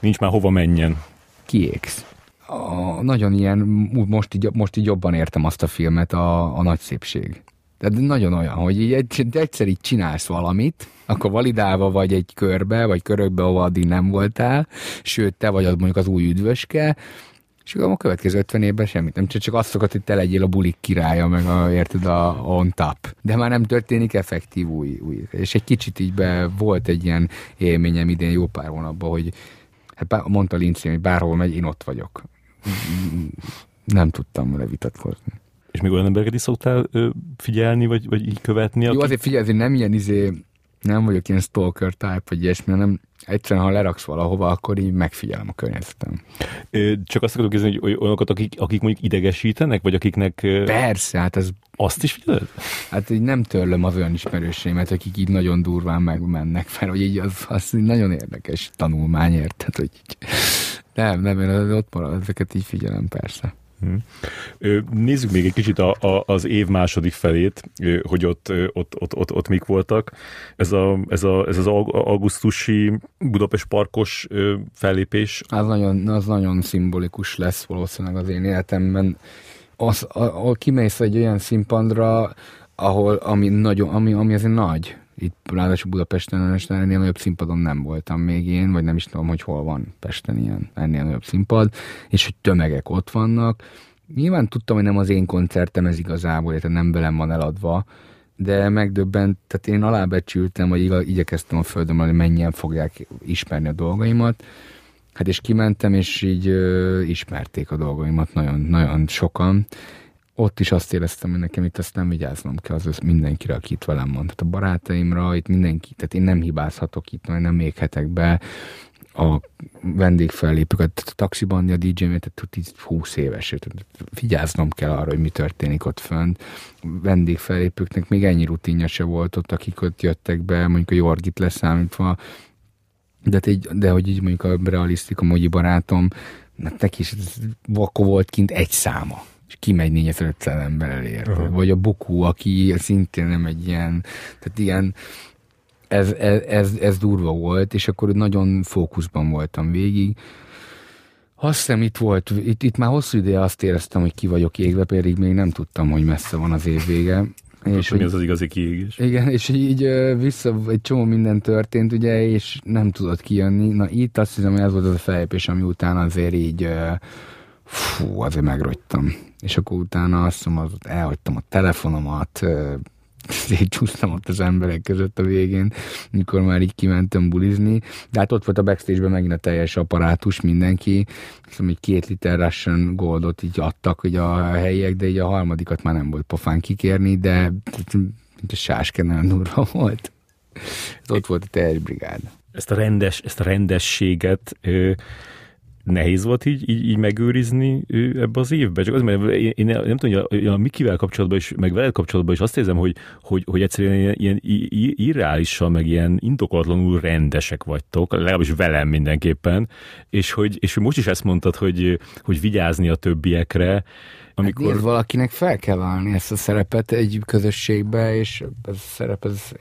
Nincs már hova menjen. Kiégsz. A, nagyon ilyen, most így, most így jobban értem azt a filmet, a, a nagy szépség. Tehát nagyon olyan, hogy így egyszer így csinálsz valamit, akkor validálva vagy egy körbe, vagy körökbe, ahol addig nem voltál, sőt, te vagy mondjuk az új üdvöske, és akkor a következő 50 évben semmit nem, csak azt szokott, hogy te legyél a bulik királya, meg a, érted, a on top. De már nem történik effektív új, új. És egy kicsit így be volt egy ilyen élményem idén jó pár hónapban, hogy hát mondta Lindsay, hogy bárhol megy, én ott vagyok. Nem tudtam vele vitatkozni. És még olyan embereket is szoktál ö, figyelni, vagy, vagy így követni? Jó, azért figyelj, azért nem ilyen izé, nem vagyok ilyen stalker type, vagy ilyesmi, hanem egyszerűen, ha leraksz valahova, akkor így megfigyelem a környezetem. Csak azt akarok kérdezni, hogy olyanokat, akik, akik mondjuk idegesítenek, vagy akiknek... Persze, hát ez... Azt is figyeled? Hát így nem törlöm az olyan ismerőseimet, akik így nagyon durván megmennek, mert hogy így az, az nagyon érdekes tanulmány, érted, hogy így... Nem, nem, én ott marad, ezeket így figyelem, persze. Nézzük még egy kicsit a, a, az év második felét, hogy ott, ott, ott, ott, ott mik voltak. Ez, a, ez, a, ez az augusztusi Budapest parkos fellépés. Az nagyon, az nagyon szimbolikus lesz valószínűleg az én életemben. Az, ahol kimész egy olyan színpadra, ahol, ami, nagyon, ami, ami azért nagy, itt ráadásul Budapesten ennél nagyobb színpadon nem voltam még én, vagy nem is tudom, hogy hol van Pesten ilyen ennél nagyobb színpad, és hogy tömegek ott vannak. Nyilván tudtam, hogy nem az én koncertem ez igazából, tehát nem velem van eladva, de megdöbbent, tehát én alábecsültem, vagy igyekeztem a földön, hogy mennyien fogják ismerni a dolgaimat, Hát és kimentem, és így ö, ismerték a dolgaimat nagyon, nagyon sokan, ott is azt éreztem, hogy nekem itt ezt nem vigyáznom kell az mindenkire, aki itt velem van. Tehát a barátaimra, itt mindenki, tehát én nem hibázhatok itt, majd nem éghetek be a vendégfellépőket, a taxiban a DJ-m, tehát 20 éves, tehát vigyáznom kell arra, hogy mi történik ott fönt. Vendégfellépőknek még ennyi rutinja se volt ott, akik ott jöttek be, mondjuk a Jorgit leszámítva, de, így, de hogy így mondjuk a realisztik, a barátom, neki is akkor volt kint egy száma és kimegy 4500 ember elé, uh-huh. Vagy a Boku, aki szintén nem egy ilyen, tehát ilyen, ez, ez, ez, ez durva volt, és akkor nagyon fókuszban voltam végig. Azt hiszem itt volt, itt, itt már hosszú ideje azt éreztem, hogy ki vagyok égve, pedig még nem tudtam, hogy messze van az év vége. És hogy, az az igazi kiégés. Igen, és így vissza egy csomó minden történt, ugye, és nem tudott kijönni. Na itt azt hiszem, hogy ez volt az a felépés, ami után azért így fú, azért megrogytam. És akkor utána azt mondom, az, elhagytam a telefonomat, csúsztam ott az emberek között a végén, mikor már így kimentem bulizni, de hát ott volt a backstage-ben megint a teljes apparátus, mindenki, szóval egy két liter Russian Goldot így adtak hogy a helyiek, de így a harmadikat már nem volt pofán kikérni, de mint a sáske nagyon durva volt. Ez ott volt a teljes brigád. Ezt a, rendes, ezt a rendességet nehéz volt így, így, így megőrizni ebbe az évbe? Csak az, mert én, én nem tudom, hogy a, a Mikivel kapcsolatban is, meg veled kapcsolatban is azt érzem, hogy, hogy, hogy egyszerűen ilyen, ilyen irreálisan, meg ilyen indokolatlanul rendesek vagytok, legalábbis velem mindenképpen, és hogy, és most is ezt mondtad, hogy, hogy vigyázni a többiekre, amikor... Hát valakinek fel kell válni ezt a szerepet egy közösségbe, és ez a szerep, ez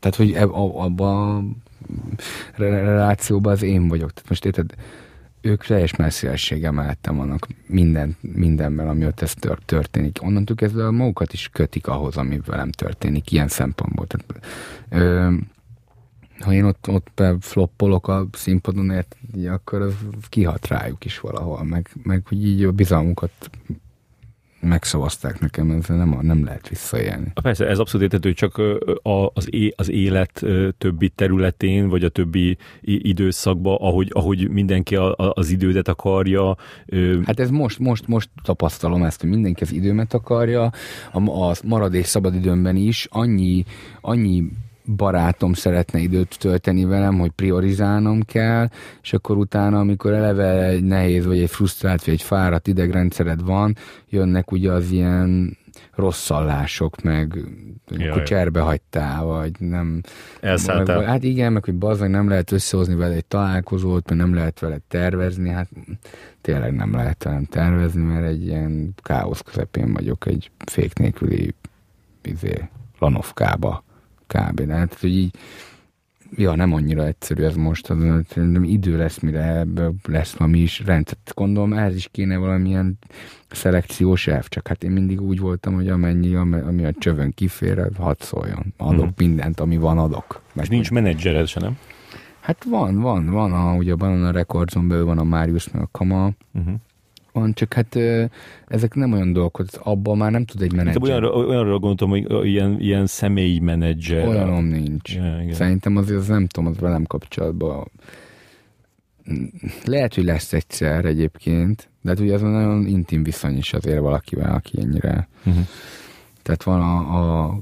tehát, hogy abban relációban az én vagyok. Tehát most érted, ők teljes messzélessége mellettem vannak minden, mindenben, ami ott ez történik. Onnantól kezdve magukat is kötik ahhoz, ami velem történik, ilyen szempontból. Tehát, ö, ha én ott, ott floppolok a színpadon, ért, akkor az kihat rájuk is valahol, meg, meg hogy így a bizalmukat megszavazták nekem, ez nem, nem lehet visszaélni. Persze, ez abszolút értető, csak az, az élet többi területén, vagy a többi időszakban, ahogy, ahogy mindenki az idődet akarja. Hát ez most, most, most tapasztalom ezt, hogy mindenki az időmet akarja, a, a maradék szabadidőmben is annyi, annyi barátom szeretne időt tölteni velem, hogy priorizálnom kell, és akkor utána, amikor eleve egy nehéz, vagy egy frusztrált, vagy egy fáradt idegrendszered van, jönnek ugye az ilyen rosszallások, meg Jaj. cserbe hagytál, vagy nem... Elszálltál. Meg, hát igen, meg hogy bazdmeg nem lehet összehozni vele egy találkozót, mert nem lehet vele tervezni, hát tényleg nem lehet velem tervezni, mert egy ilyen káosz közepén vagyok, egy fék nélküli izé, lanovkába kb. De hát, hogy így ja, nem annyira egyszerű ez most, nem idő lesz, mire ebből lesz valami is rendszert. Gondolom, ehhez is kéne valamilyen szelekciós elv, csak hát én mindig úgy voltam, hogy amennyi, ami a csövön kifér, hadd szóljon. Adok hmm. mindent, ami van, adok. És nincs menedzsered se, nem? Hát van, van, van, a, ugye a Banana Recordson belül van a Marius, meg a Kama, uh-huh van, csak hát ezek nem olyan dolgok, hogy abban már nem tud egy menedzser. Olyanra, olyanra gondoltam, hogy ilyen, ilyen személyi menedzser. Olyanom nincs. Ja, igen. Szerintem azért az nem tudom, az velem kapcsolatban lehet, hogy lesz egyszer egyébként, de hát ugye az nagyon intim viszony is azért valakivel, aki ennyire. Uh-huh. Tehát van a, a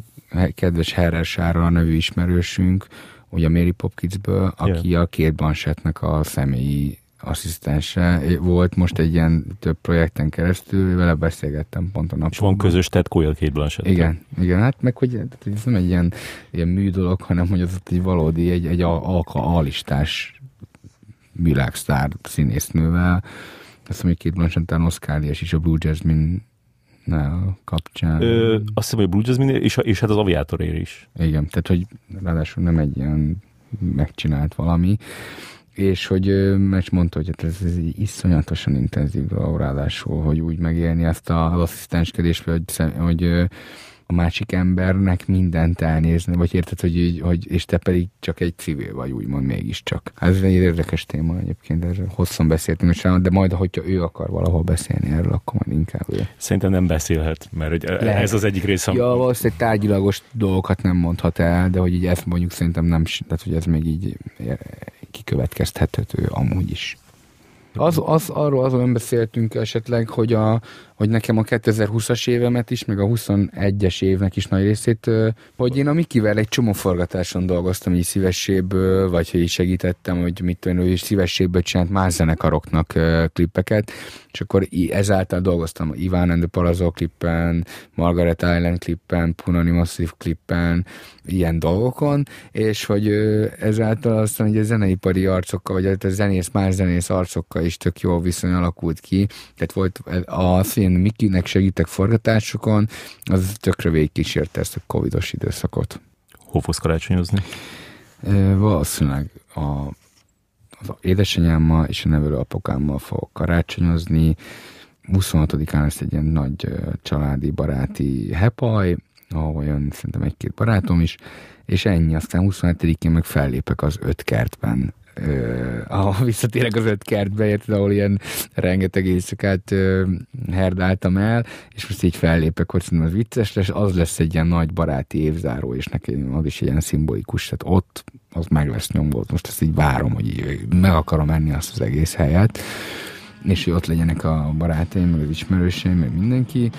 kedves Herrer Sára a nevű ismerősünk, ugye a Mary Popkinsből, aki yeah. a két Blanchettnek a személyi asszisztense volt most egy ilyen több projekten keresztül, vele beszélgettem pont a napon. És van közös tetkója két Blanchett. Igen, igen, hát meg hogy ez nem egy ilyen, ilyen mű dolog, hanem hogy az egy valódi, egy, egy alka alistás világsztár színésznővel. Azt mondom, hogy két Blanchett Oscar is a Blue Jasmine kapcsán. Ö, azt hiszem, hogy Blue Jasmine és, és hát az aviátorér is. Igen, tehát hogy ráadásul nem egy ilyen megcsinált valami és hogy mert mondta, hogy hát ez, ez iszonyatosan intenzív ráadásul, hogy úgy megélni ezt az asszisztenskedést, hogy, hogy a másik embernek mindent elnézni, vagy érted, hogy, hogy és te pedig csak egy civil vagy, úgymond mégiscsak. Ez egy érdekes téma egyébként, erről hosszan beszéltünk is de majd, hogyha ő akar valahol beszélni erről, akkor majd inkább ő. Szerintem nem beszélhet, mert hogy Lehet. ez az egyik része. Ja, valószínűleg tárgyilagos dolgokat nem mondhat el, de hogy így ezt mondjuk szerintem nem, tehát hogy ez még így kikövetkeztethető amúgy is. Az, az, arról azon beszéltünk esetleg, hogy, a, hogy nekem a 2020-as évemet is, meg a 21-es évnek is nagy részét, hogy én a Mikivel egy csomó forgatáson dolgoztam így szívességből, vagy hogy segítettem, hogy mit tudom, hogy szívességből csinált más zenekaroknak klippeket, és akkor ezáltal dolgoztam Iván and the Palazzo klippen, Margaret Island klippen, Punani Massive klippen, ilyen dolgokon, és hogy ezáltal aztán hogy a zeneipari arcokkal, vagy a zenész, más zenész arcokkal is tök jó viszony alakult ki. Tehát volt a szín Mikinek segítek forgatásokon, az tökre végigkísérte ezt a covidos időszakot. Hol fogsz karácsonyozni? Valószínűleg a, az édesanyámmal és a nevelő apukámmal fogok karácsonyozni. 26-án lesz egy ilyen nagy családi, baráti hepaj, ahol jön szerintem egy-két barátom is, és ennyi, aztán 27-én meg fellépek az öt kertben ahol visszatérek az öt kertbe, érted, ahol ilyen rengeteg éjszakát ö, herdáltam el, és most így fellépek, hogy szerintem az vicces lesz, az lesz egy ilyen nagy baráti évzáró, és nekem az is ilyen szimbolikus, tehát ott az meg lesz nyombolt. Most ezt így várom, hogy így meg akarom menni azt az egész helyet, és hogy ott legyenek a barátaim, meg az ismerőseim, meg mindenki,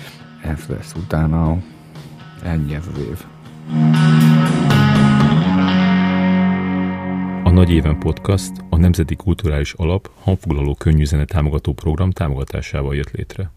ez lesz utána Ennyi ez az év. A Nagy Éven Podcast a Nemzeti Kulturális Alap hangfoglaló könnyű zene támogató program támogatásával jött létre.